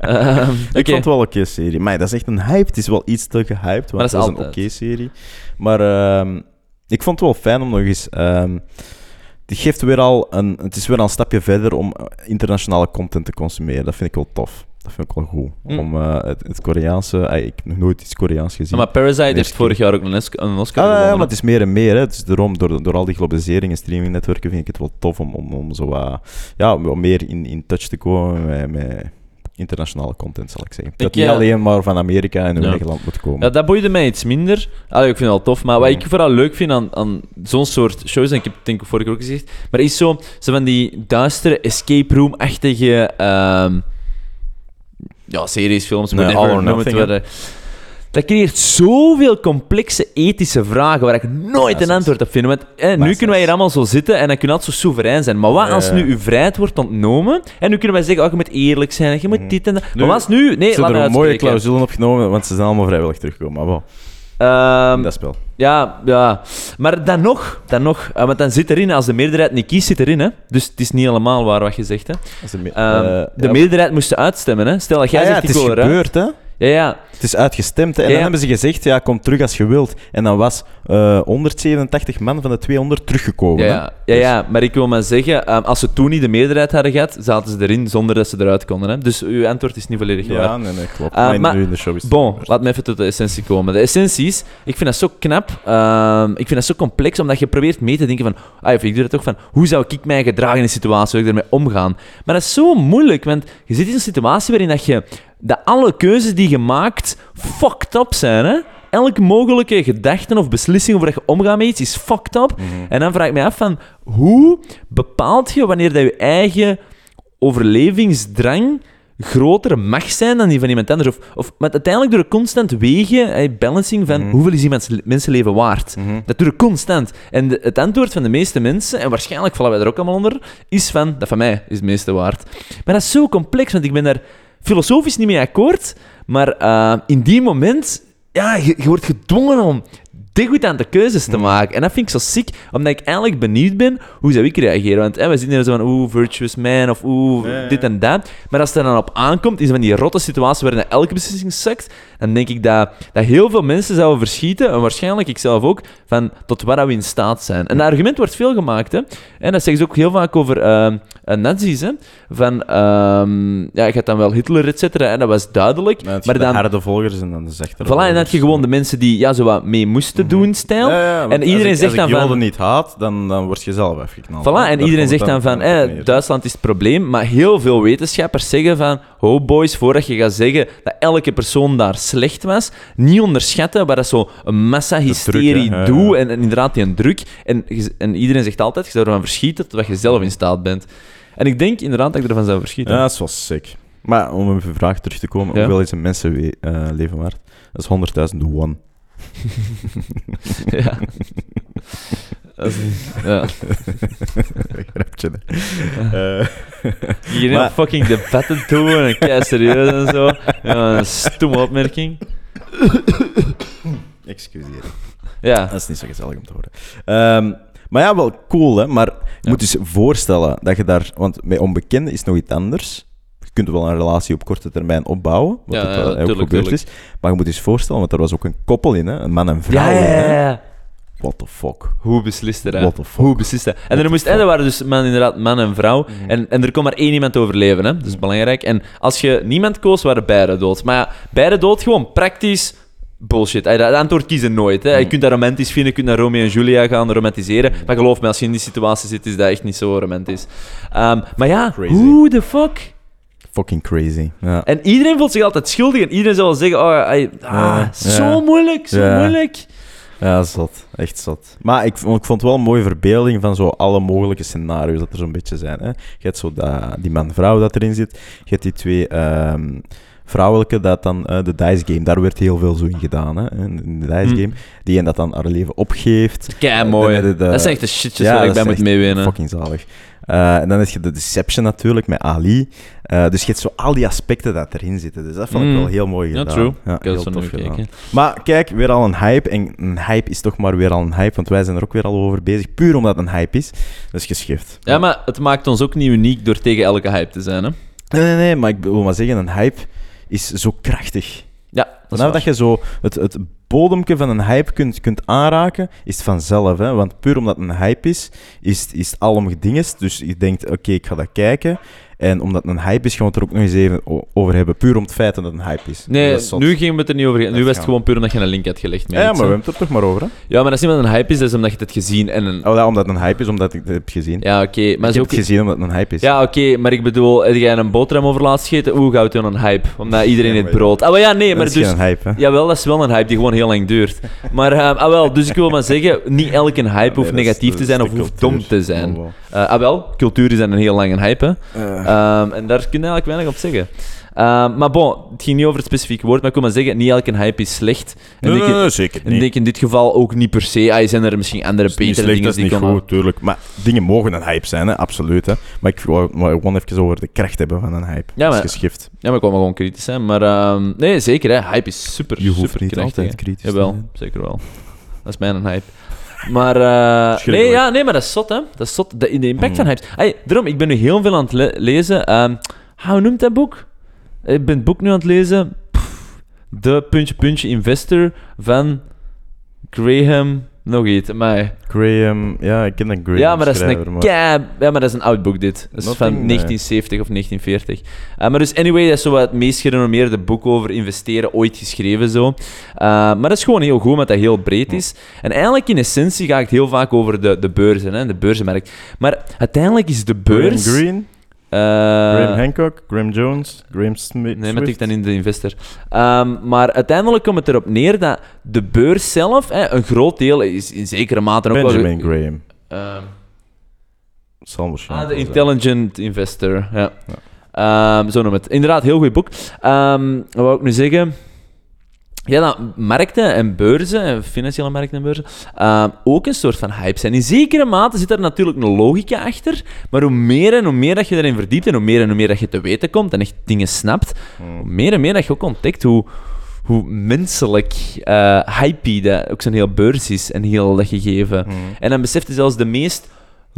Ehm, Ik vond het wel een oké serie. Maar dat is echt een hype. Het is wel iets te gehyped, Maar want dat is het was een altijd. oké serie. Maar ehm, ik vond het wel fijn om nog eens... ehm het geeft weer al een... Het is weer al een stapje verder om eh, internationale content te consumeren. Dat vind ik wel tof. Dat vind ik wel goed. Mm. Om eh, het, het Koreaanse... eh, ik heb nog nooit iets Koreaans gezien. Maar Parasite heeft vorig jaar ook een, Oscar- een Oscar Ah, ja, maar het is meer en meer. Hè. Is daarom, door, door al die globalisering en streamingnetwerken vind ik het wel tof om, om, om zo ja, meer in, in touch te komen met, met internationale content, zal ik zeggen. Dat Ik, niet ja. alleen maar van Amerika en hun Ja. eigen land moet komen. Ja, dat boeide mij iets minder. Allee, ik vind het wel tof. Maar wat Mm. ik vooral leuk vind aan, aan zo'n soort shows, en ik heb het denk ik vorige keer ook gezegd, maar is zo, zo van die duistere escape room-achtige ehm, ja, series, films, Nee, whatever, noem het Nothing, wat. Dat creëert zoveel complexe ethische vragen waar ik nooit Ja, een antwoord op vind. Want eh, nu kunnen wij hier allemaal zo zitten en dan kun je altijd zo soeverein zijn. Maar wat als nu uw vrijheid wordt ontnomen en nu kunnen wij zeggen, oh, je moet eerlijk zijn, je moet Mhm. dit en dat. Nu- maar wat als nu... Nee, Ze hebben er mooie uitspreken. clausule opgenomen, want ze zijn allemaal vrijwillig teruggekomen. Maar Ehm, dat spel. Ja, ja. Maar dan nog, dan nog eh, want dan zit erin, als de meerderheid niet kiest, zit erin. Hè? Dus het is niet helemaal waar wat je zegt. Hè? Als me- Ehm, eh, de ja. meerderheid moest uitstemmen. Hè? Stel dat jij Ah ja, zegt, het ik is gebeurd, hè? Ja, ja. Het is uitgestemd. Hè? En Ja, dan ja. hebben ze gezegd, ja, kom terug als je wilt. En dan was eh 187 man van de 200 teruggekomen. Ja, hè. ja, ja, ja, maar ik wil maar zeggen, ehm, als ze toen niet de meerderheid hadden gehad, zaten ze erin zonder dat ze eruit konden. Hè? Dus uw antwoord is niet volledig waar. Ja, nee, nee, klopt. Ah, maar, maar- nu in de show is het Bon, anders. laat me even tot de essentie komen. De essentie is, ik vind dat zo knap, ehm, ik vind dat zo complex, omdat je probeert mee te denken van, ah, of ik doe dat ook van, hoe zou ik mij gedragen in een situatie, hoe ik ermee omgaan? Maar dat is zo moeilijk, want je zit in een situatie waarin dat je, dat alle keuzes die je maakt, fucked up zijn, hè? Elke mogelijke gedachte of beslissing over dat je omgaat met iets is fucked up. En dan vraag ik me af van, hoe bepaalt je wanneer dat je eigen overlevingsdrang groter mag zijn dan die van iemand anders. Of, of met uiteindelijk door constant wegen, eh, balancing van Mhm. hoeveel is iemands le- mensenleven waard. Mhm. Dat doe je constant. En de- het antwoord van de meeste mensen, en waarschijnlijk vallen wij er ook allemaal onder, is van, dat van mij is het meeste waard. Maar dat is zo complex, want ik ben daar filosofisch niet mee akkoord, maar eh, in die moment, ja, je, je wordt gedwongen om degoutant keuzes te Mhm. maken. En dat vind ik zo sick, omdat ik eigenlijk benieuwd ben hoe zou ik reageren. Want hè, we zitten hier zo van, oeh, virtuous man, of oeh, dit en dat. Maar als het er dan op aankomt, is van die rotte situatie waarin elke beslissing sukt, dan denk ik dat, dat heel veel mensen zouden verschieten, en waarschijnlijk ik zelf ook, van tot waar we in staat zijn. En dat argument wordt veel gemaakt, hè. En dat zeggen ze ook heel vaak over ehm eh, nazi's, hè. Van, ehm, ja, je hebt dan wel Hitler, et cetera, en dat was duidelijk. Maar dan, de harde volgers en dan de zachte voilà, en dan je gewoon de mensen die ja, zo wat mee moesten doen, stijl. Ja, ja, want en iedereen als ik, zegt dan als van... Joden niet haat, dan, dan word je zelf afgeknald. Voilà, en Daar iedereen zegt dan van, eh. Duitsland is het probleem, maar heel veel wetenschappers zeggen van, ho boys, voordat je gaat zeggen dat elke persoon daar slecht was, niet onderschatten wat dat zo een massa-hysterie ja, doet, en, en inderdaad die een druk. En, je- en iedereen zegt altijd, je zou ervan verschieten totdat je zelf in staat bent. En ik denk inderdaad dat ik ervan zou verschieten. Ja, dat is wel sick. Maar om op je vraag terug te komen, hoeveel is een mensenleven waard? Dat is 100.000 won. Ja. Dat is niet- ja. (laughs) Grapje, hè. Eh, Hier Maar- fucking debatten toe en kei serieus en zo. Ja, een stomme opmerking. Excuseer. Ja. Dat is niet zo gezellig om te horen. Ehm, maar ja, wel cool, hè. Maar je Ja. moet je voorstellen dat je daar... Want met onbekenden is nog iets anders. Je kunt wel een relatie op korte termijn opbouwen, wat Ja, wel- ook tuurlijk, gebeurd tuurlijk. is. Maar je moet je eens voorstellen, want er was ook een koppel in, hè. Een man en vrouw. Ja, ja, ja. What the fuck. Hoe beslist er, hè? What the fuck. Hoe beslist hij? En er, moest, en er waren dus man, inderdaad man en vrouw. Mhm. En, en er kon maar één iemand overleven, hè? Dat is belangrijk. En als je niemand koos, waren beide dood. Maar ja, beide dood, gewoon praktisch bullshit. Dat antwoord kiezen nooit. Hè? Je Mhm. kunt dat romantisch vinden, je kunt naar Romeo en Julia gaan romantiseren. Maar geloof me, als je in die situatie zit, is dat echt niet zo romantisch. Ehm, maar ja, Crazy. hoe de fuck? Fucking crazy. Ja. En iedereen voelt zich altijd schuldig en iedereen zal wel zeggen: oh, ey, ah, Ja, zo ja. moeilijk, zo moeilijk. Ja, zot. Echt zot. Maar ik, vond- ik vond het wel een mooie verbeelding van zo alle mogelijke scenario's dat er zo'n beetje zijn. Hè. Je hebt zo dat, die man-vrouw dat erin zit. Je hebt die twee ehm, vrouwelijke, dat dan eh, de dice game, daar werd heel veel zo in gedaan. Hè, in de dice Hm. game. Die en dat dan haar leven opgeeft. Kei mooi. Je de- dat zijn echt de shitjes Ja, waar ik bij is moet meewinnen. Fucking zalig. Eh, en dan heb je de Deception natuurlijk met Ali. Eh, dus je hebt zo al die aspecten dat erin zitten. Dus dat vond ik Mm. wel heel mooi Ja, gedaan. true. Ja, ik heb heel tof gedaan. Maar kijk, weer al een hype. En een hype is toch maar weer al een hype, want wij zijn er ook weer al over bezig. Puur omdat het een hype is. Dat is geschift. Ja, maar het maakt ons ook niet uniek door tegen elke hype te zijn, hè? Nee, nee, nee, maar ik wil maar zeggen, een hype is zo krachtig. Ja, dat Vanaf dat je zo het, het bodemke van een hype kunt, kunt aanraken, is het vanzelf. Hè? Want puur omdat het een hype is, is, het- is het alom gedingest. Dus je denkt, oké, ik ga dat kijken. En omdat het een hype is, gaan we het er ook nog eens even over hebben. Puur om het feit dat het een hype is. Nee, is nu gingen we het er niet over. Nu was het gewoon puur omdat je een link had gelegd. Ja, maar we hebben het er toch maar over. Hè? ja, maar dat is niet omdat het een hype is, dat is omdat je het hebt gezien en een... Oh, ja, omdat het een hype is, omdat ik het heb gezien. Ja, oké. maar ik is heb ook... het gezien omdat het een hype is. Ja, oké, maar ik bedoel, heb jij een boterham over laatst gegeten? Oeh, gaat het een hype? Omdat iedereen Ja, het brood. Ah, maar ja, nee, maar dat is dus... geen hype, hè? Jawel, dat is wel een hype die gewoon heel lang duurt. (laughs) Maar, eh, ah wel, dus ik wil maar zeggen, niet elke hype hoeft Nee, dat is- negatief te zijn of hoeft dom te zijn. Oh, wow. Eh, ah wel, cultuur is dan een heel lange hype, hè. Eh, Ehm, en daar kun je eigenlijk weinig op zeggen. Ehm, maar bon, het ging niet over het specifieke woord, maar ik wil maar zeggen, niet elke hype is slecht. En nee, ik, nee, nee, zeker en niet. ik denk in dit geval ook niet per se. Ah, zijn er misschien andere betere slecht, dingen dat is die niet goed, tuurlijk. Maar dingen mogen een hype zijn, hè? absoluut. Hè? Maar ik wou gewoon even over de kracht hebben van een hype. Ja, dat maar- is geschift. Ja, maar ik wil maar gewoon kritisch zijn. Maar ehm, nee, zeker, hè. hype is super, Je hoeft super niet krachtig, altijd kritisch Jawel, zeker wel. Dat is mijn hype. Maar, eh, nee, ja, nee, maar dat is zot, hè. Dat is zot. De, de impact Mm. van hype. Ay, daarom, ik ben nu heel veel aan het le- lezen. Ehm, hoe noemt dat boek? Ik ben het boek nu aan het lezen. Pff, de puntje puntje investor van Graham nog iets. Maar, Graham, ja, ik ken dat Graham. ja, maar dat is een maar- kei- ja, maar dat is een oud boek dit. Dat is Nothing, van nee. 1970 of 1940. Uh, maar dus anyway, dat is zo wat het meest gerenommeerde boek over investeren ooit geschreven zo. Uh, maar dat is gewoon heel goed, omdat dat heel breed is. En eigenlijk in essentie gaat het heel vaak over de, de beurzen, hè, de beurzenmarkt. Maar uiteindelijk is de beurs... Eh, Graham Hancock, Graham Jones, Graham Smith. Nee, met ik dan in de investor. Ehm, maar uiteindelijk komt het erop neer dat de beurs zelf, hè, een groot deel, is in zekere mate ook wel... Benjamin Graham. Ehm, Zal ah, de zijn. Intelligent Investor, ja. Ehm, zo noem het. Inderdaad, heel goed boek. Wat wou ik nu zeggen? Ja, dat markten en beurzen, en financiële markten en beurzen, ehm, ook een soort van hype zijn. In zekere mate zit er natuurlijk een logica achter, maar hoe meer en hoe meer dat je erin verdiept en hoe meer en hoe meer dat je te weten komt en echt dingen snapt, Hmm. hoe meer en meer dat je ook ontdekt hoe, hoe menselijk eh hypey dat ook zo'n heel beurs is en heel dat gegeven. Hmm. En dan beseft je zelfs de meest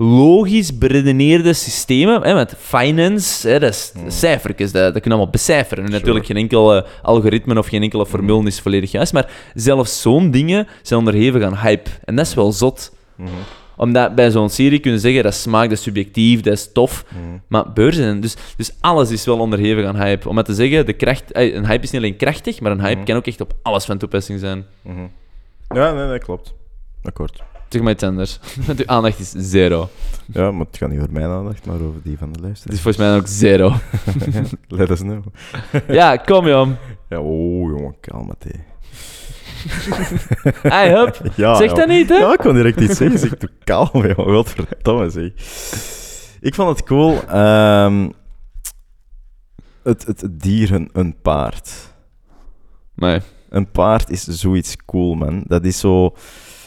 logisch beredeneerde systemen, hè, met finance, hè, dat is cijfertjes, dat, dat kun je allemaal becijferen. En natuurlijk geen enkel eh, algoritme of geen enkele formule is volledig juist, maar zelfs zo'n dingen zijn onderhevig aan hype. En dat is wel zot. Mhm. Omdat bij zo'n serie kunnen zeggen dat smaak, dat is subjectief, dat is tof. Mhm. Maar beurzen, dus, dus alles is wel onderhevig aan hype. Om maar te zeggen, de kracht, eh, een hype is niet alleen krachtig, maar een hype Mhm. kan ook echt op alles van toepassing zijn. Ja, nee, dat klopt. Akkoord. Zeg maar iets anders. (laughs) Want uw aandacht is zero. Ja, maar het gaat niet over mijn aandacht, maar over die van de Het luisteraar. is volgens mij ook zero. (laughs) Let us know. (laughs) ja, kom jong. Ja, oh jongen, kalm thee. Hey, hup. Ja, zeg dat niet, hè? Ja, ik kon direct iets zeggen. Zeg, doe kalm, joh. Wat verdomme, zeg. Ik vond het cool. ehm, het, het dier, een, een paard. Nee. Een paard is zoiets cool, man. Dat is zo...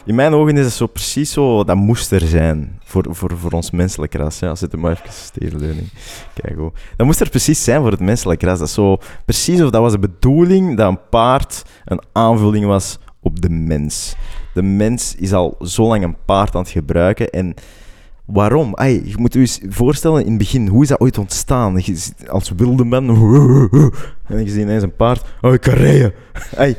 In mijn ogen is het zo precies zo... Dat moest er zijn. Voor, voor, voor ons menselijk ras. Ja, zet hem maar even steerleuning. Kijk hoe. Dat moest er precies zijn voor het menselijk ras. Dat zo... Precies of dat was de bedoeling dat een paard een aanvulling was op de mens. De mens is al zo lang een paard aan het gebruiken en... Waarom? Ai, je moet je eens voorstellen, in het begin, hoe is dat ooit ontstaan? Zit als wilde man, (laughs) en je ziet ineens een paard, oh, ik kan rijden. Eh,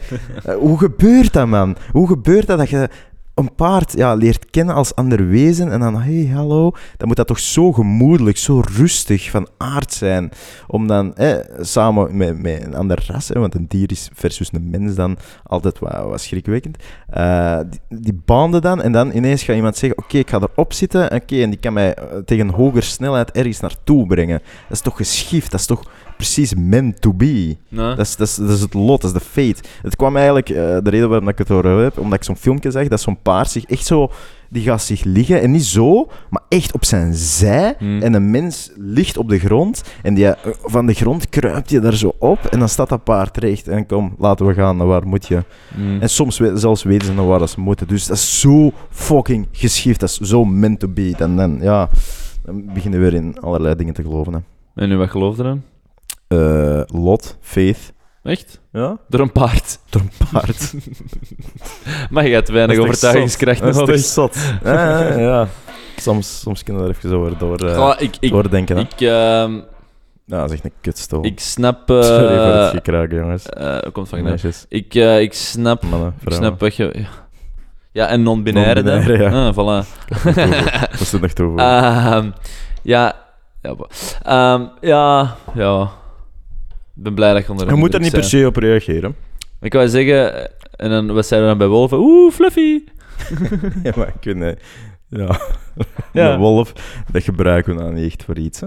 hoe gebeurt dat, man? Hoe gebeurt dat dat je een paard ja, leert kennen als ander wezen en dan, hey, hallo, dan moet dat toch zo gemoedelijk, zo rustig van aard zijn, om dan samen met, met een ander ras, hè, want een dier is versus een mens dan altijd wat, schrikwekkend, eh, die, die banden dan en dan ineens gaat iemand zeggen, oké, ik ga erop zitten, oké, en die kan mij eh, tegen een hogere snelheid ergens naartoe brengen. Dat is toch geschift, dat is toch precies meant to be. Nee. Dat is, dat, is, dat is het lot, dat is de fate. Het kwam eigenlijk, eh, de reden waarom ik het over heb, omdat ik zo'n filmpje zag, dat zo'n paard zich echt zo, die gaat zich liggen, en niet zo, maar echt op zijn zij, Hmm. en een mens ligt op de grond, en die, eh, van de grond kruipt je daar zo op, en dan staat dat paard recht, en kom, laten we gaan, naar waar moet je? Mm. En soms we- zelfs weten ze naar waar dat ze moeten, dus dat is zo fucking geschift, dat is zo meant to be. Dan, dan, ja, dan beginnen we weer in allerlei dingen te geloven. Hè. En nu, wat geloof je dan? Eh, lot, faith, Echt? ja, Door een paard. door een paard. (laughs) Maar je hebt weinig Dat is toch overtuigingskracht zot? Dat nodig. is toch zot? Ja, ja, ja. (laughs) Soms, soms kunnen we er even over door, eh, ik, ik, doordenken. hè. ik, ehm, ja, dat is echt een kutstoel. ik snap... (laughs) Sorry voor het eh gekraken, jongens. eh, komt van Meisjes, ik, eh, ik snap... mannen, Ik vrouwen. snap wat je... Ja, ja en non-binaire dan. Non-binaire, ja. Ah, voilà. Dat is er nog toe. Ehm, ja... Ja, bo- Ehm, ja, ja. Ik ben blij dat je onder je de moet er niet per se op reageren. Ik wou zeggen... eh, En dan, wat zeiden we dan bij wolven? Oeh, Fluffy! (laughs) ja, maar ik weet niet. Ja. (laughs) Ja. Een wolf, dat gebruiken we dan niet echt voor iets, hè?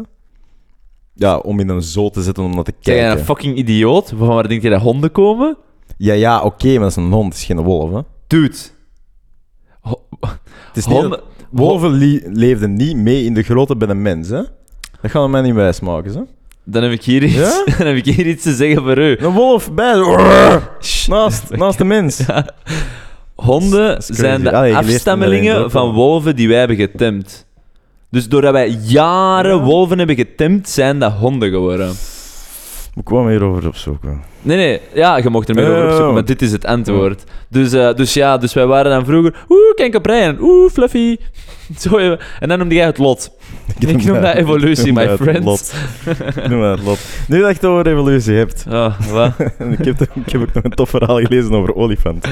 Ja, om in een zo te zetten om naar te Zeg jij kijken. een fucking idioot? Van waar denk je dat honden komen? Ja, ja, oké, maar dat is een hond, het is geen wolf, hè? Dude. Ho- Het is niet honden... dat- wolven leefden niet mee in de grootte bij de mens, hè? Dat gaan we mij niet wijsmaken, hè? Dan heb ik hier iets, Ja? (laughs) dan heb ik hier iets te zeggen voor u. Een wolf bij... (laughs) Naast, naast de (laughs) mens. Honden Dat is crazy. zijn de Allee, je leert afstammelingen van wolven die wij hebben getemd. Dus doordat wij jaren Ja. wolven hebben getemd, zijn dat honden geworden. Ik kwam hierover opzoeken. Nee, nee, ja, je mocht er meer over opzoeken, maar dit is het antwoord. Dus, eh, dus ja, dus wij waren dan vroeger, oeh, Kenkaprein, oeh, Fluffy. (laughs) Zo, even. en dan noemde jij het lot. (laughs) Ik noem dat evolutie, my het friends. lot. (laughs) Ik noem dat lot. Nu dat je het over evolutie hebt, Oh, wat? ik, heb, ik heb ook nog een tof verhaal gelezen over olifanten.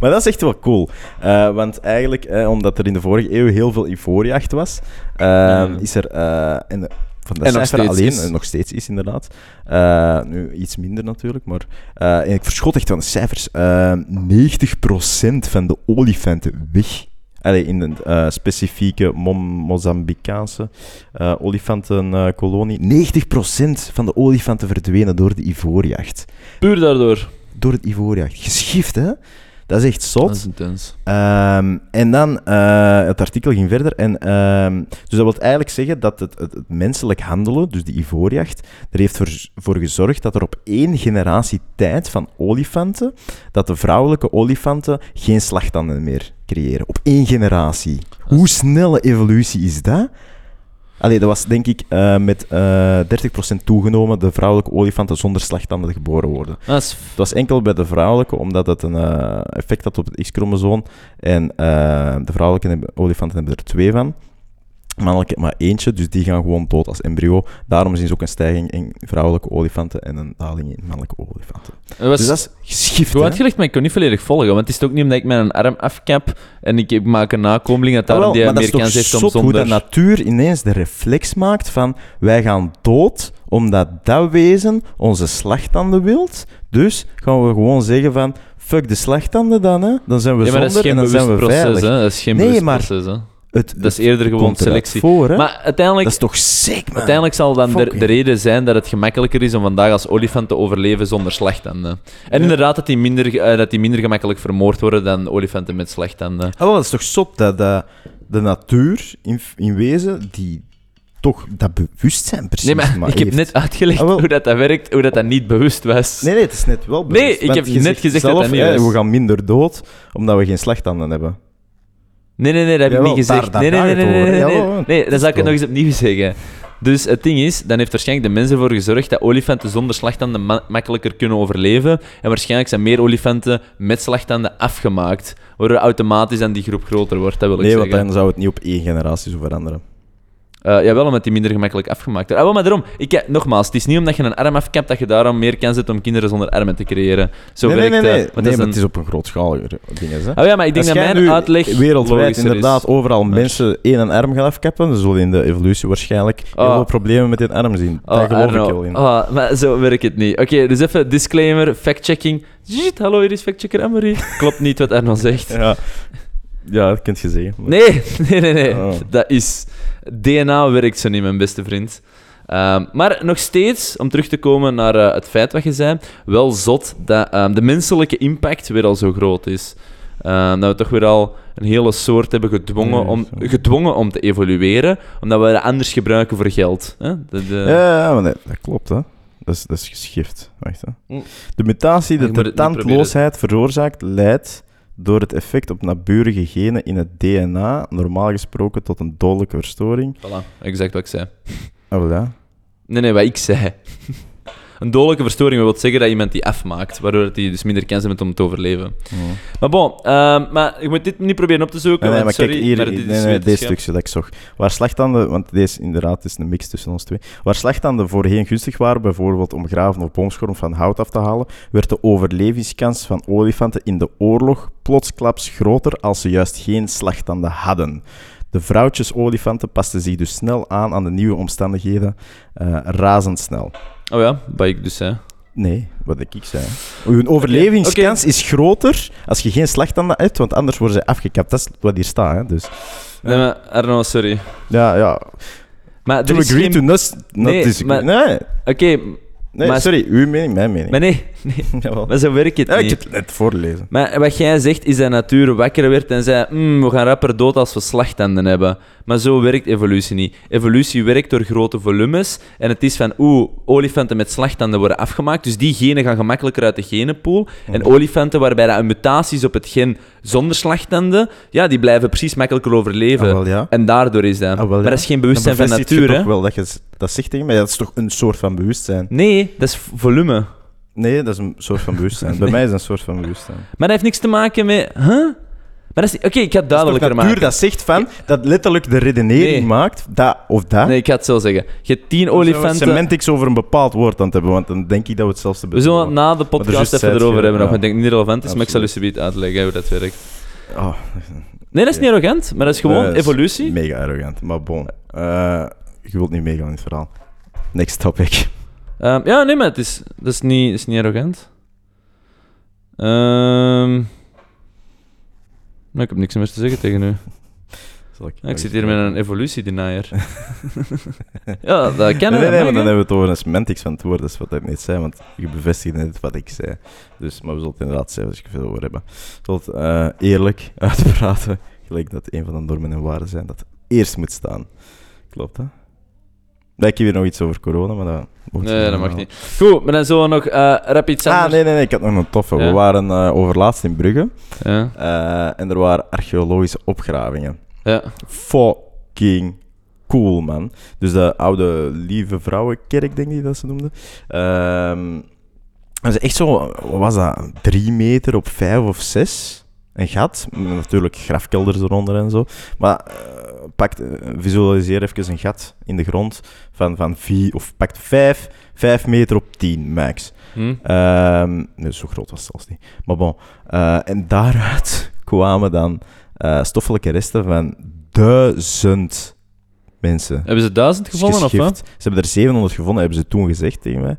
Maar dat is echt wel cool. Eh, want eigenlijk, eh, omdat er in de vorige eeuw heel veel ivoorjacht was, eh, is er... eh, en van de En nog cijfer steeds alleen, is. en nog steeds is inderdaad. Eh, nu iets minder natuurlijk, maar eh, en ik verschot echt van de cijfers. Eh 90% van de olifanten weg. Allee, in een eh, specifieke Mozambicaanse eh olifantenkolonie. 90% van de olifanten verdwenen door de ivoorjacht. Puur daardoor. Door het ivoorjacht. Geschift, hè? Dat is echt zot. Dat is intens. Ehm, en dan, eh, het artikel ging verder. En, ehm, dus dat wil eigenlijk zeggen dat het, het, het menselijk handelen, dus die ivoorjacht, er heeft voor, voor gezorgd dat er op één generatie tijd van olifanten, dat de vrouwelijke olifanten geen slagtanden meer creëren. Op één generatie. Hoe snelle evolutie is dat? Allee, dat was denk ik eh, met eh 30% toegenomen de vrouwelijke olifanten zonder slagtanden geboren worden. Dat is... Het was enkel bij de vrouwelijke, omdat het een eh, effect had op het X-chromosoom. En eh, de vrouwelijke olifanten hebben er twee van. Mannelijke maar eentje, dus die gaan gewoon dood als embryo. Daarom is er ook een stijging in vrouwelijke olifanten en een daling in mannelijke olifanten. Was Dus dat is geschift, goed uitgelegd, maar ik kon niet volledig volgen. Want het is ook niet omdat ik mijn arm afkap en ik maak een nakomeling dat Ah, daarom wel, die kans heeft om zot hoe zonder... de natuur ineens de reflex maakt van wij gaan dood omdat dat wezen onze slagtanden wilt. Dus gaan we gewoon zeggen van fuck de slagtanden dan, hè. Dan zijn we ja, zonder en dan zijn we proces, veilig. hè. Dat is geen Nee, maar- proces, hè. Het, Dat is eerder gewoon selectie. Voor? Maar uiteindelijk... dat is toch sick, man? Uiteindelijk zal dan de, reden zijn dat het gemakkelijker is om vandaag als olifant te overleven zonder slagtanden. En Ja. inderdaad dat die, minder, eh, dat die minder gemakkelijk vermoord worden dan olifanten met slagtanden. Ah, wel, dat is toch zot dat, dat de natuur in, in wezen die toch dat bewustzijn precies Nee, maar, ik heb heeft. net uitgelegd Ah, hoe dat, dat werkt, hoe dat, dat niet bewust was. Nee, nee, het is net wel Nee, bewust. ik Want heb net gezegd dat zelf, dat niet hè, was. We gaan minder dood omdat we geen slagtanden hebben. Nee, nee, nee, dat heb Jawel, ik niet daar- gezegd. daar nee, nee, gaat nee, het nee, nee, nee, Jawel, nee. het Nee, dan is zal ik het nog eens opnieuw zeggen. Dus het ding is, dan heeft waarschijnlijk de mens ervoor gezorgd dat olifanten zonder slagtanden ma- makkelijker kunnen overleven. En waarschijnlijk zijn meer olifanten met slagtanden afgemaakt, waardoor automatisch dan die groep groter wordt, dat wil ik Nee, want zeggen. dan zou het niet op één generatie zo veranderen. Eh, jawel, omdat die minder gemakkelijk afgemaakt worden. Ah, wel, maar daarom, ik, eh, nogmaals, het is niet omdat je een arm afkapt dat je daarom meer kans hebt om kinderen zonder armen te creëren. Zo nee, werkt nee, nee. eh, nee. dat nee maar een- het is op een grootschalige ding. Hè. Oh ja, maar ik denk dat mijn uitleg wereldwijd inderdaad is. overal Maar- mensen één een arm gaan afkappen, dan zullen in de evolutie waarschijnlijk heel Ah. veel problemen met die arm zien. Oh, Daar geloof Arno. ik wel in. Oh, maar zo werkt het niet. Oké, dus even disclaimer, fact-checking. Hallo, hier is factchecker Amory. Klopt niet wat Arno zegt. Ja. Ja, dat kun je zeggen. maar- Nee, (laughs) nee, nee, nee. Oh. Dat is... DNA werkt zo niet, mijn beste vriend. Ehm, maar nog steeds, om terug te komen naar eh, het feit wat je zei, wel zot dat ehm, de menselijke impact weer al zo groot is. Ehm, dat we toch weer al een hele soort hebben gedwongen, Ja, om, zo. gedwongen om te evolueren, omdat we dat anders gebruiken voor geld. Hè? De, de- Ja, ja, maar dat klopt, hè. Dat is, dat is geschift. Wacht, hè. Mm. De mutatie Maar die je de moet het niet tandloosheid veroorzaakt, leidt door het effect op naburige genen in het DNA, normaal gesproken tot een dodelijke verstoring. Voilà, exact wat ik zei. Ah, wel ja. Nee, nee, wat ik zei. Een dodelijke verstoring wil zeggen dat iemand die afmaakt, waardoor hij dus minder kans heeft om te overleven. Maar bon, ehm, maar je moet dit niet proberen op te zoeken, Nee, nee, maar sorry, kijk hier, maar nee, dit nee, is deze stukje dat ik zocht. Waar slagtanden, want deze inderdaad is een mix tussen ons twee. Waar slagtanden voorheen gunstig waren, bijvoorbeeld om graven of boomschorm van hout af te halen, werd de overlevingskans van olifanten in de oorlog plotsklaps groter als ze juist geen slagtanden hadden. De vrouwtjesolifanten pasten zich dus snel aan aan de nieuwe omstandigheden, eh, razendsnel. Oh ja, wat ik dus zei. Nee, wat ik zei. Uw overlevingskans is groter als je geen slagtanden hebt, want anders worden ze afgekapt. Dat is wat hier staat. Hè? Dus, Nee, maar Arno, sorry. ja, ja. Maar er To is agree geen... to not, not Nee, disagree. maar- Nee, Oké, nee maar- sorry. Uw mening, mijn mening. maar (laughs) nee, Jawel. Maar zo werkt het Ja, ik niet. heb het net voorlezen. Maar wat jij zegt is dat natuur wakker werd en zei: "Mm, we gaan rapper dood als we slagtanden hebben. Maar zo werkt evolutie niet. Evolutie werkt door grote volumes. En het is van: oeh, olifanten met slagtanden worden afgemaakt. Dus die genen gaan gemakkelijker uit de genenpool. En olifanten waarbij dat een mutatie is op het gen zonder slagtanden, ja, die blijven precies makkelijker overleven. Ah, wel, ja. En daardoor is dat. Ah, wel, maar dat is geen bewustzijn van natuur, je hè? toch wel dat je dat zegt tegen mij. Dat is toch een soort van bewustzijn? Nee, dat is volume. Nee, dat is een soort van bewustzijn. Bij mij is het een soort van bewustzijn. Maar dat heeft niks te maken met. Huh? Maar dat is Oké, ik ga het duidelijker natuur maken. dat zegt van, dat letterlijk de redenering Nee. maakt, dat of dat. Nee, ik ga het zo zeggen. Je hebt tien We olifanten. semantics over een bepaald woord aan het hebben, want dan denk ik dat we hetzelfde We zullen het na de podcast even het erover hebben, nog. ja. Ik denk niet relevant is, maar ik zal Absoluut. subiet uitleggen hoe dat werkt. Oh, Nee, dat is niet arrogant, maar dat is gewoon dat is evolutie. Mega arrogant, maar bon. Eh, je wilt niet meegaan in het verhaal. Next topic. Ehm, ja, nee, maar het is, dat is, niet, is niet arrogant. Ehm maar ik heb niks meer te zeggen tegen u. (laughs) Ik, Ja, ik zit hier met een evolutiedenier. (laughs) ja, dat Nee, kan nee, nee, mag, maar dan hebben we het over een semantics van het woord. Dat is wat ik net zei, want je bevestigt net wat ik zei. Dus, maar we zullen het inderdaad zeggen als ik veel over hebben. We zullen het eh, eerlijk (laughs) uitpraten, gelijk dat een van de normen en waarden zijn, dat eerst moet staan. Klopt, hè? Ik heb hier nog iets over corona, maar dat... Nee, dat mag niet. Goed, maar dan zullen we nog eh rap iets Ah, nee, nee, nee, ik had nog een toffe. Ja. We waren eh overlaatst in Brugge Ja, eh, en er waren archeologische opgravingen. ja. fucking cool, man. Dus de oude Lieve Vrouwenkerk, denk ik dat ze noemden. Ehm dat is echt zo, wat was dat, drie meter op vijf of zes? Een gat, met natuurlijk grafkelders eronder en zo. Maar pakt, eh, visualiseer even een gat in de grond van, van vier, of pakt vijf, vijf meter op tien max. Hm? Ehm, nee, zo groot was het zelfs niet. Maar bon. eh, en daaruit (laughs) kwamen dan eh, stoffelijke resten van duizend mensen. Hebben ze duizend gevonden, of wat? Ze hebben er 700 gevonden, hebben ze toen gezegd tegen mij.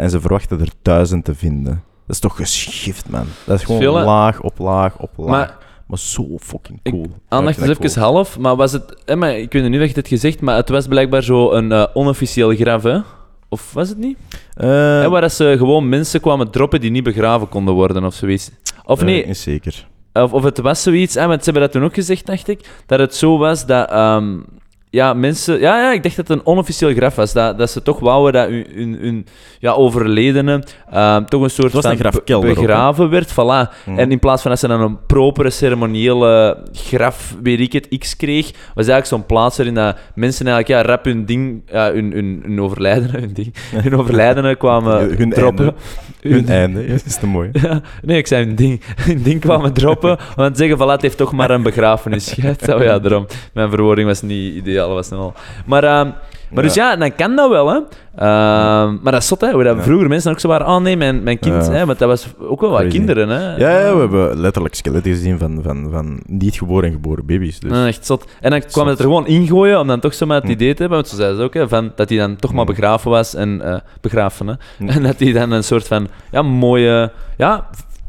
En ze verwachten er duizend te vinden. Dat is toch geschift, man. Dat is gewoon veel, laag op laag op laag. Maar, Maar zo fucking Ik- cool. Aandacht Ja, is ik even half, maar was het... maar ik weet niet of je hebt gezegd, maar het was blijkbaar zo een eh, onofficieel graf, hè? Of was het niet? Eh, Hè, waar ze gewoon mensen kwamen droppen die niet begraven konden worden of zoiets. Of eh, nee, zeker. of, of het was zoiets, hè, want ze hebben dat toen ook gezegd, dacht ik, dat het zo was dat ehm, ja, mensen... Ja, ja, ik dacht dat het een onofficieel graf was. Dat, dat ze toch wouden dat hun, hun, hun ja, overledene ehm, toch een soort van een ook, begraven werd. Voilà. Mhm. En in plaats van dat ze dan een propere ceremoniële graf, weet ik het, X kreeg, was eigenlijk zo'n plaats waarin dat mensen eigenlijk ja, rap hun ding, ja, hun, hun, hun overlijdenen, (laughs) hun ding, hun overlijdenen kwamen Hun- droppen. einde. Hun einde, ja, dat is te mooi. (laughs) Ja, nee, ik zei hun ding, hun ding kwamen droppen, want zeggen van, het heeft toch maar een begrafenis (laughs) gehad. Oh ja, daarom. Mijn verwoording was niet ideaal, was al. Maar, ehm, maar dus ja, dan kan dat wel, hè. Ehm, maar dat is zot, hè, hoe dat vroeger mensen ook zo waren, oh nee, mijn, mijn kind, hè, want dat was ook wel wat kinderen, hè. Ja, ja, we hebben letterlijk skeletten gezien van, van, van niet geboren en geboren baby's. Dus. Ja, echt zot. En dan kwam het er gewoon ingooien om dan toch zo maar het Hm. idee te hebben, want zo zeiden ze ook, hè, van, dat hij dan toch maar Hm. begraven was en eh, begraven, hè. Hm. (laughs) En dat hij dan een soort van, ja, mooie, ja,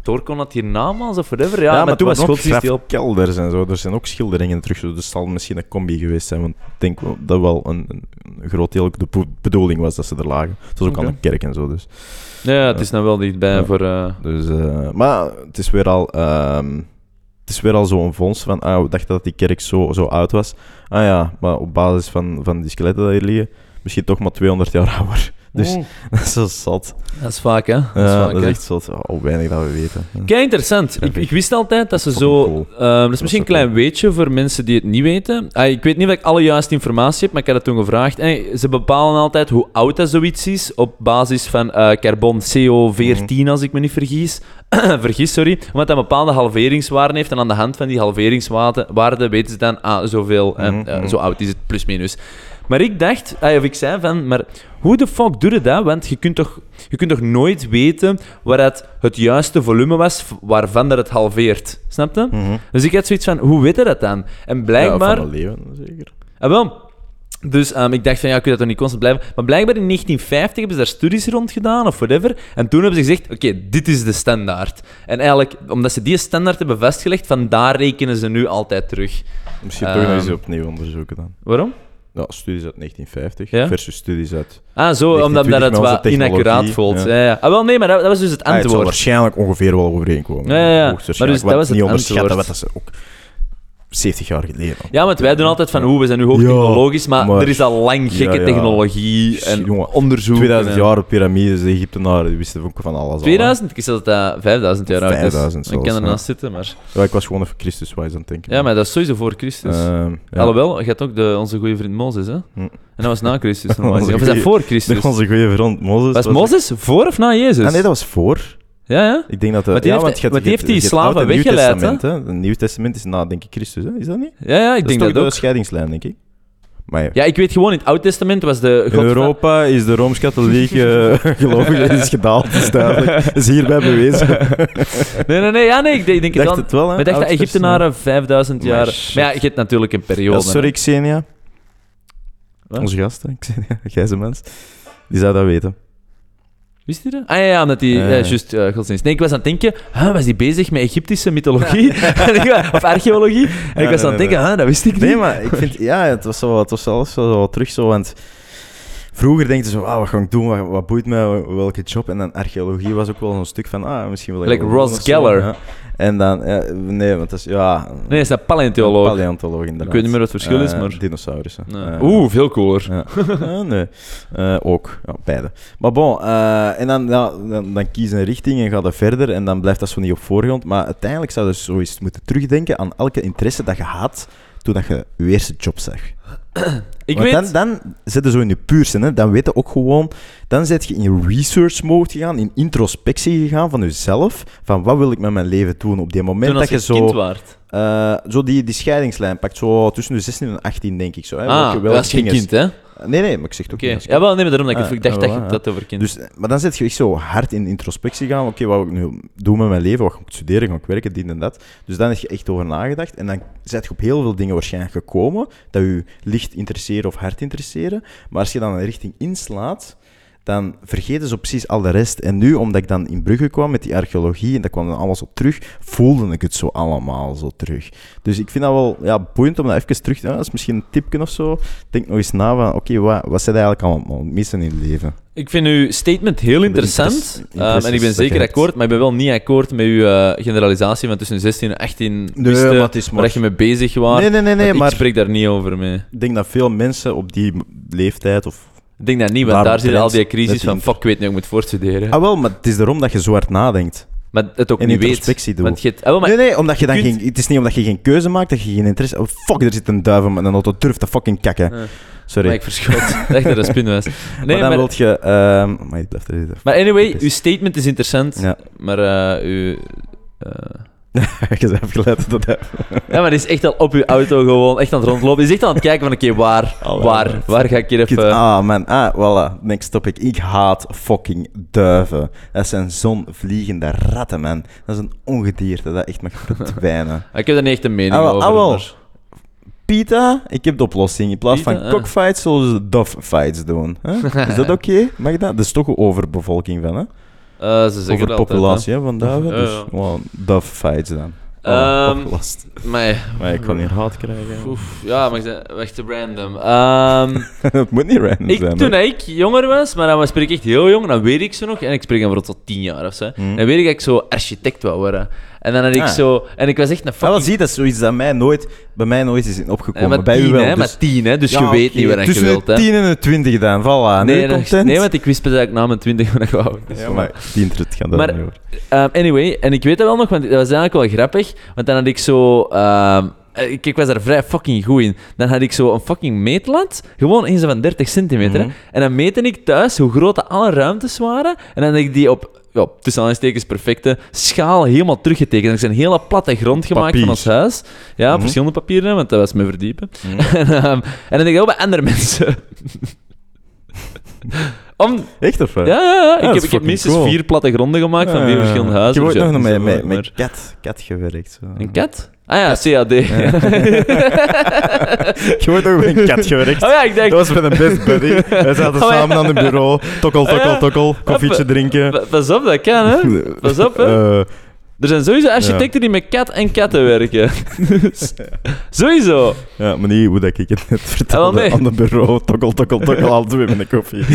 door kon dat hiernamaals of whatever. Ja, maar, toen was het heel... grafkelders en zo. Er zijn ook schilderingen terug. Dus het zal misschien een combi geweest zijn. Want ik denk dat wel een, een, groot deel ook de bedoeling was dat ze er lagen. Het was ook aan een kerk en zo. Dus, Ja, het is nou wel dichtbij Ja. voor... eh, dus, eh, maar het is weer al... ehm, het is weer al zo'n vondst van... Ah, we dachten dat die kerk zo, zo oud was. Ah ja, maar op basis van, van die skeletten die hier liggen... Misschien toch maar 200 jaar (laughs) ouder. Dus Oeh. (laughs) dat is zo zot. Dat is vaak, hè. Dat is vaak, dat is echt zot. Oh, weinig dat we weten. Ja. Kijk, interessant. Ik, ik wist altijd dat ze Fucking zo... cool. eh, dat is misschien een klein weetje voor mensen die het niet weten. Ah, ik weet niet of ik alle juiste informatie heb, maar ik had het toen gevraagd. Ze bepalen altijd hoe oud dat zoiets is op basis van eh, carbon CO14, als ik me niet vergis. (clears throat) vergis, sorry. Omdat dat een bepaalde halveringswaarde heeft. En aan de hand van die halveringswaarde waarde weten ze dan, ah, zoveel, eh, Mhm, eh, mhm. zo oud is het, plus minus. Maar ik dacht, ah, of ik zei van, maar hoe de fuck doe je dat? Want je kunt toch, je kunt toch nooit weten waar het, het juiste volume was waarvan dat het halveert. Snap je? Mhm. Dus ik had zoiets van, hoe weet je dat dan? En blijkbaar... Ja, van leven, zeker. Ah, wel. Dus ehm, ik dacht van, ja, kun je dat toch niet constant blijven? Maar blijkbaar in 1950 hebben ze daar studies rond gedaan, of whatever. En toen hebben ze gezegd, oké, dit is de standaard. En eigenlijk, omdat ze die standaard hebben vastgelegd, van daar rekenen ze nu altijd terug. Misschien toch nog eens Ehm. opnieuw onderzoeken dan. Waarom? Ja, studies uit 1950 Ja? versus studies uit... Ah, zo, omdat, 1920 het wat inaccuraat voelt. ja. Ja. Ah, wel, nee, maar dat, dat was dus het Ah, het zal antwoord. waarschijnlijk ongeveer wel overeenkomen. Ja, ja. Maar dus dat was het niet onderschatten antwoord. wat dat ze ook 70 jaar geleden. Ja, want wij doen altijd van, hoe we zijn nu hoogtechnologisch, maar, maar- er is al lang gekke Ja, technologie en Jongen, onderzoek. 2000 en- jaar op piramides, de Egyptenaren die wisten ook van alles. al, hè. 2000? Ik zeg dat dat 5000 jaar oud is. 5000 Ik kan ernaast zitten, maar... Ja, ik was gewoon even Christuswijs aan het denken. Ja, maar dat is sowieso voor Christus. Ehm. Alhoewel, je hebt ook de, onze goede vriend Mozes, hè? Hm. En dat was na Christus. (laughs) Of is dat voor Christus? (laughs) Onze goede vriend Mozes. Was Mozes voor of na Jezus? Ah, nee, dat was voor. Ja, ja. Ik denk dat... de- Maar die ja, heeft- want die heeft slaven Oud weggeleid? Het Nieuw Testament is na, denk ik, Christus, hè? Is dat niet? Ja, ja, ik dat denk is toch dat de scheidingslijn, denk ik. Maar ja. Ja, ik weet gewoon, in het Oude Testament was de God In Europa is de Rooms-Katholieke (laughs) gelovige is gedaald, is duidelijk. Is hierbij bewezen. (laughs) Nee, nee, nee, ja, nee, ik denk, ik dacht wel. het wel, hè? Maar ik dacht dat Oud Egyptenaren 5000 Maar jaar... Maar ja, je hebt natuurlijk een periode. Ja, sorry, Xenia. Wat? Onze gast, hè, Xenia. Jij een mens. Die zou dat weten. Wist je dat? Ah ja, ja omdat hij... Ja, Ja, ja. juist, eh, godsdienst. Nee, ik was aan het denken, huh, was hij bezig met Egyptische mythologie? (laughs) Of archeologie? En ik was aan het denken, huh, dat wist ik niet. Nee, maar ik vind... Ja, het was, zo, het was zelfs zo, zo terug zo, want... Vroeger denk je zo, ah, wat ga ik doen, wat, wat boeit mij, welke job? En dan archeologie was ook wel een stuk van, ah, misschien wil ik... Like Ross Geller. ja. En dan, ja, nee, want dat is, ja... Nee, is dat paleontoloog? Paleontoloog, inderdaad. Ik weet niet meer wat het verschil is, Eh, maar- Dinosaurussen. Nee. Eh, Oeh, veel cooler. Ja. Ja, nee. Eh, ook. Ja, beide. Maar bon, eh, en dan, ja, dan, dan kies een richting en ga dat verder en dan blijft dat zo niet op voorgrond. Maar uiteindelijk zou je dus zo eens moeten terugdenken aan elke interesse dat je had toen dat je je eerste job zag. Ik Want weet... dan, dan zit je zo in je puurste, hè. dan weet je ook gewoon, dan zit je in research mode gegaan, in introspectie gegaan van jezelf, van wat wil ik met mijn leven doen op die moment Toen dat je zo, waart. eh, zo die, die scheidingslijn pakt, zo tussen de 16 en 18 denk ik zo. Hè. Ah, Welke- welke dat is geen kind, hè? Nee, nee, maar ik zeg het ook niet. Ja, wel, nee, maar daarom dat ik, het- Ah, ik dacht ja, dat je dat over kind... Dus, maar dan zit je echt zo hard in introspectie gaan. Oké, wat wil ik nu doen met mijn leven? Wat ga ik studeren? Ga ik werken? Dit en dat. Dus dan heb je echt over nagedacht. En dan zit je op heel veel dingen waarschijnlijk gekomen dat je licht interesseren of hard interesseren. Maar als je dan een richting inslaat, dan vergeten ze precies al de rest. En nu, omdat ik dan in Brugge kwam met die archeologie en dat kwam dan allemaal zo terug, voelde ik het zo allemaal zo terug. Dus ik vind dat wel ja, boeiend om dat even terug te doen. Dat is misschien een tipje of zo. Denk nog eens na van, oké, wat, wat zijn eigenlijk allemaal missen in het leven? Ik vind uw statement heel interessant. interesse- en ik ben zeker akkoord, maar ik ben wel niet akkoord met uw eh, generalisatie van tussen 16 en 18 Nee, wisten maar is maar- waar je mee bezig was. Nee, nee, nee, nee, maar Ik spreek daar niet over mee. ik denk dat veel mensen op die leeftijd of... Ik denk dat niet, want daar zit al die crisis van fuck, ik weet niet hoe ik moet voortstuderen. Ah wel, maar het is daarom dat je zo hard nadenkt. Maar het ook En niet weet. Want je hebt- ah, wel, maar nee, nee, omdat je dan kunt- geen, het is niet omdat je geen keuze maakt dat je geen interesse... Oh, fuck, er zit een duivel met een auto, durf te fucking kakken. Ja. Sorry. Maar ik verschot. (laughs) Echt dat een spin was. Nee, maar dan maar, wil je... ehm maar je blijft er zitten. maar anyway, uw statement is interessant. Ja. Maar eh uw... eh, (laughs) bent afgeleid tot dat. ja, maar die is echt al op uw auto gewoon echt aan het rondlopen. Die is echt aan het kijken van, oké, waar, Allee, waar, man. waar ga ik hier even... Ah, man. Ah, voilà. Next topic. Ik haat fucking duiven. Dat zijn zo'n vliegende ratten, man. Dat is een ongedierte dat echt mag (laughs) verdwijnen. Ik heb daar niet echt een mening Ah, over. ah, wel. maar- Pita, ik heb de oplossing. In plaats Pita, van ah. cockfights zullen ze dove-fights doen. Hè? Is dat (laughs) oké? Mag dat? Dat is toch een overbevolking van, hè? Eh, ze dat altijd, Overpopulatie hè, van Dus ja. gewoon dove-fights dan. Oh, Ehm, (laughs) opgelost. hè. Maar, Maar ik kan hier haat krijgen. oef, ja, maar ik zeg, echt te random. Ehm, (laughs) Het moet niet random ik, zijn. toen hè. ik jonger was, maar dan was ik echt heel jong, dan weet ik zo nog, en ik spreek dan voor tot tien jaar of zo, Hmm. dan weet ik dat ik zo architect wou worden. En dan had ik Ah. zo... En ik was echt een Ja, wel, fucking... zie, dat is zoiets dat mij nooit, bij mij nooit is in opgekomen. Maar bij tien, u wel. hè, dus- maar tien, hè, dus Ja, je weet oké, niet waar je Tussen wilt, de hè. 10 en de 20 dan, voilà. Nee, Nee, dat- content. nee, want ik wist pas dat ik na mijn twintig wat ik wou. Dus Ja, maar die internet gaat daar Maar- niet over. Ehm, anyway, en ik weet dat wel nog, want dat was eigenlijk wel grappig. Want dan had ik zo... ehm, ik, ik was daar vrij fucking goed in. Dan had ik zo een fucking meetlat. Gewoon eens van 30 centimeter. Mhm. En dan meette ik thuis hoe groot de alle ruimtes waren. En dan had ik die op... Ja, tussen aanhalingstekens perfecte schaal helemaal teruggetekend. En ik zijn hele platte grond gemaakt Papier. van ons huis. Ja, Mhm. verschillende papieren, want dat was me verdiepen. Mhm. (laughs) en, ehm, en dan denk ik ook bij andere mensen. (laughs) Om, Echt of wat? ja, ja, ja. Ik, heb, ik heb minstens cool. vier platte gronden gemaakt van vier verschillende huizen. Ik heb ooit dus nog met, met cat, cat gewerkt. Zo. Een kat? Ah ja, CAD. Ik heb ooit nog met een cat gewerkt. Oh ja, ik denk... Dat was met een best buddy. Wij zaten (laughs) Oh ja. samen aan het bureau. Tokkel, Oh ja. tokkel, tokkel. Koffietje drinken. Pa- Pas op, dat kan, hè? (laughs) Pas op, hè? Eh, Er zijn sowieso architecten die met kat en katten werken. (laughs) Sowieso. Ja, maar niet hoe dat ik het net vertelde nee. aan het bureau. Tokkel, tokkel, tokkel, al twee met een koffie.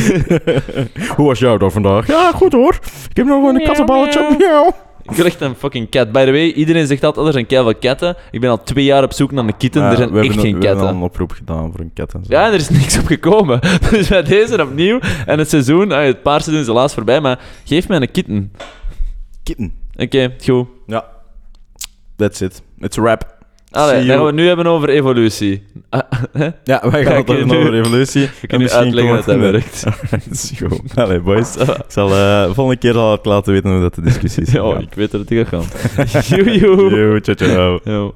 hoe was jouw dag vandaag? Ja, goed hoor. Ik heb nog een kattenballetje. Miauw. Ik wil echt een fucking cat. By the way, iedereen zegt altijd, er zijn keiveel katten. Ik ben al twee jaar op zoek naar een kitten. Er zijn we echt hebben, geen we hebben al katten. een oproep gedaan voor een kat en zo. Ja, en er is niks op gekomen. (laughs) Dus bij deze opnieuw. En het seizoen, ah, het paarseizoen is helaas voorbij, maar geef mij een kitten. Kitten. Oké, goed. Ja. That's it. It's a wrap. Allee, gaan we het nu hebben over evolutie. Ah, (laughs) hè? Ja, wij gaan het hebben nu- over evolutie. Ik kan nu uitleggen dat dat werkt. (laughs) Goed. Allee, boys. (laughs) Ik zal de volgende keer al laten weten hoe dat de discussie is. Ja, ik weet dat het gaat gaan. Joe, joe. Yo, ciao, ciao. Yo.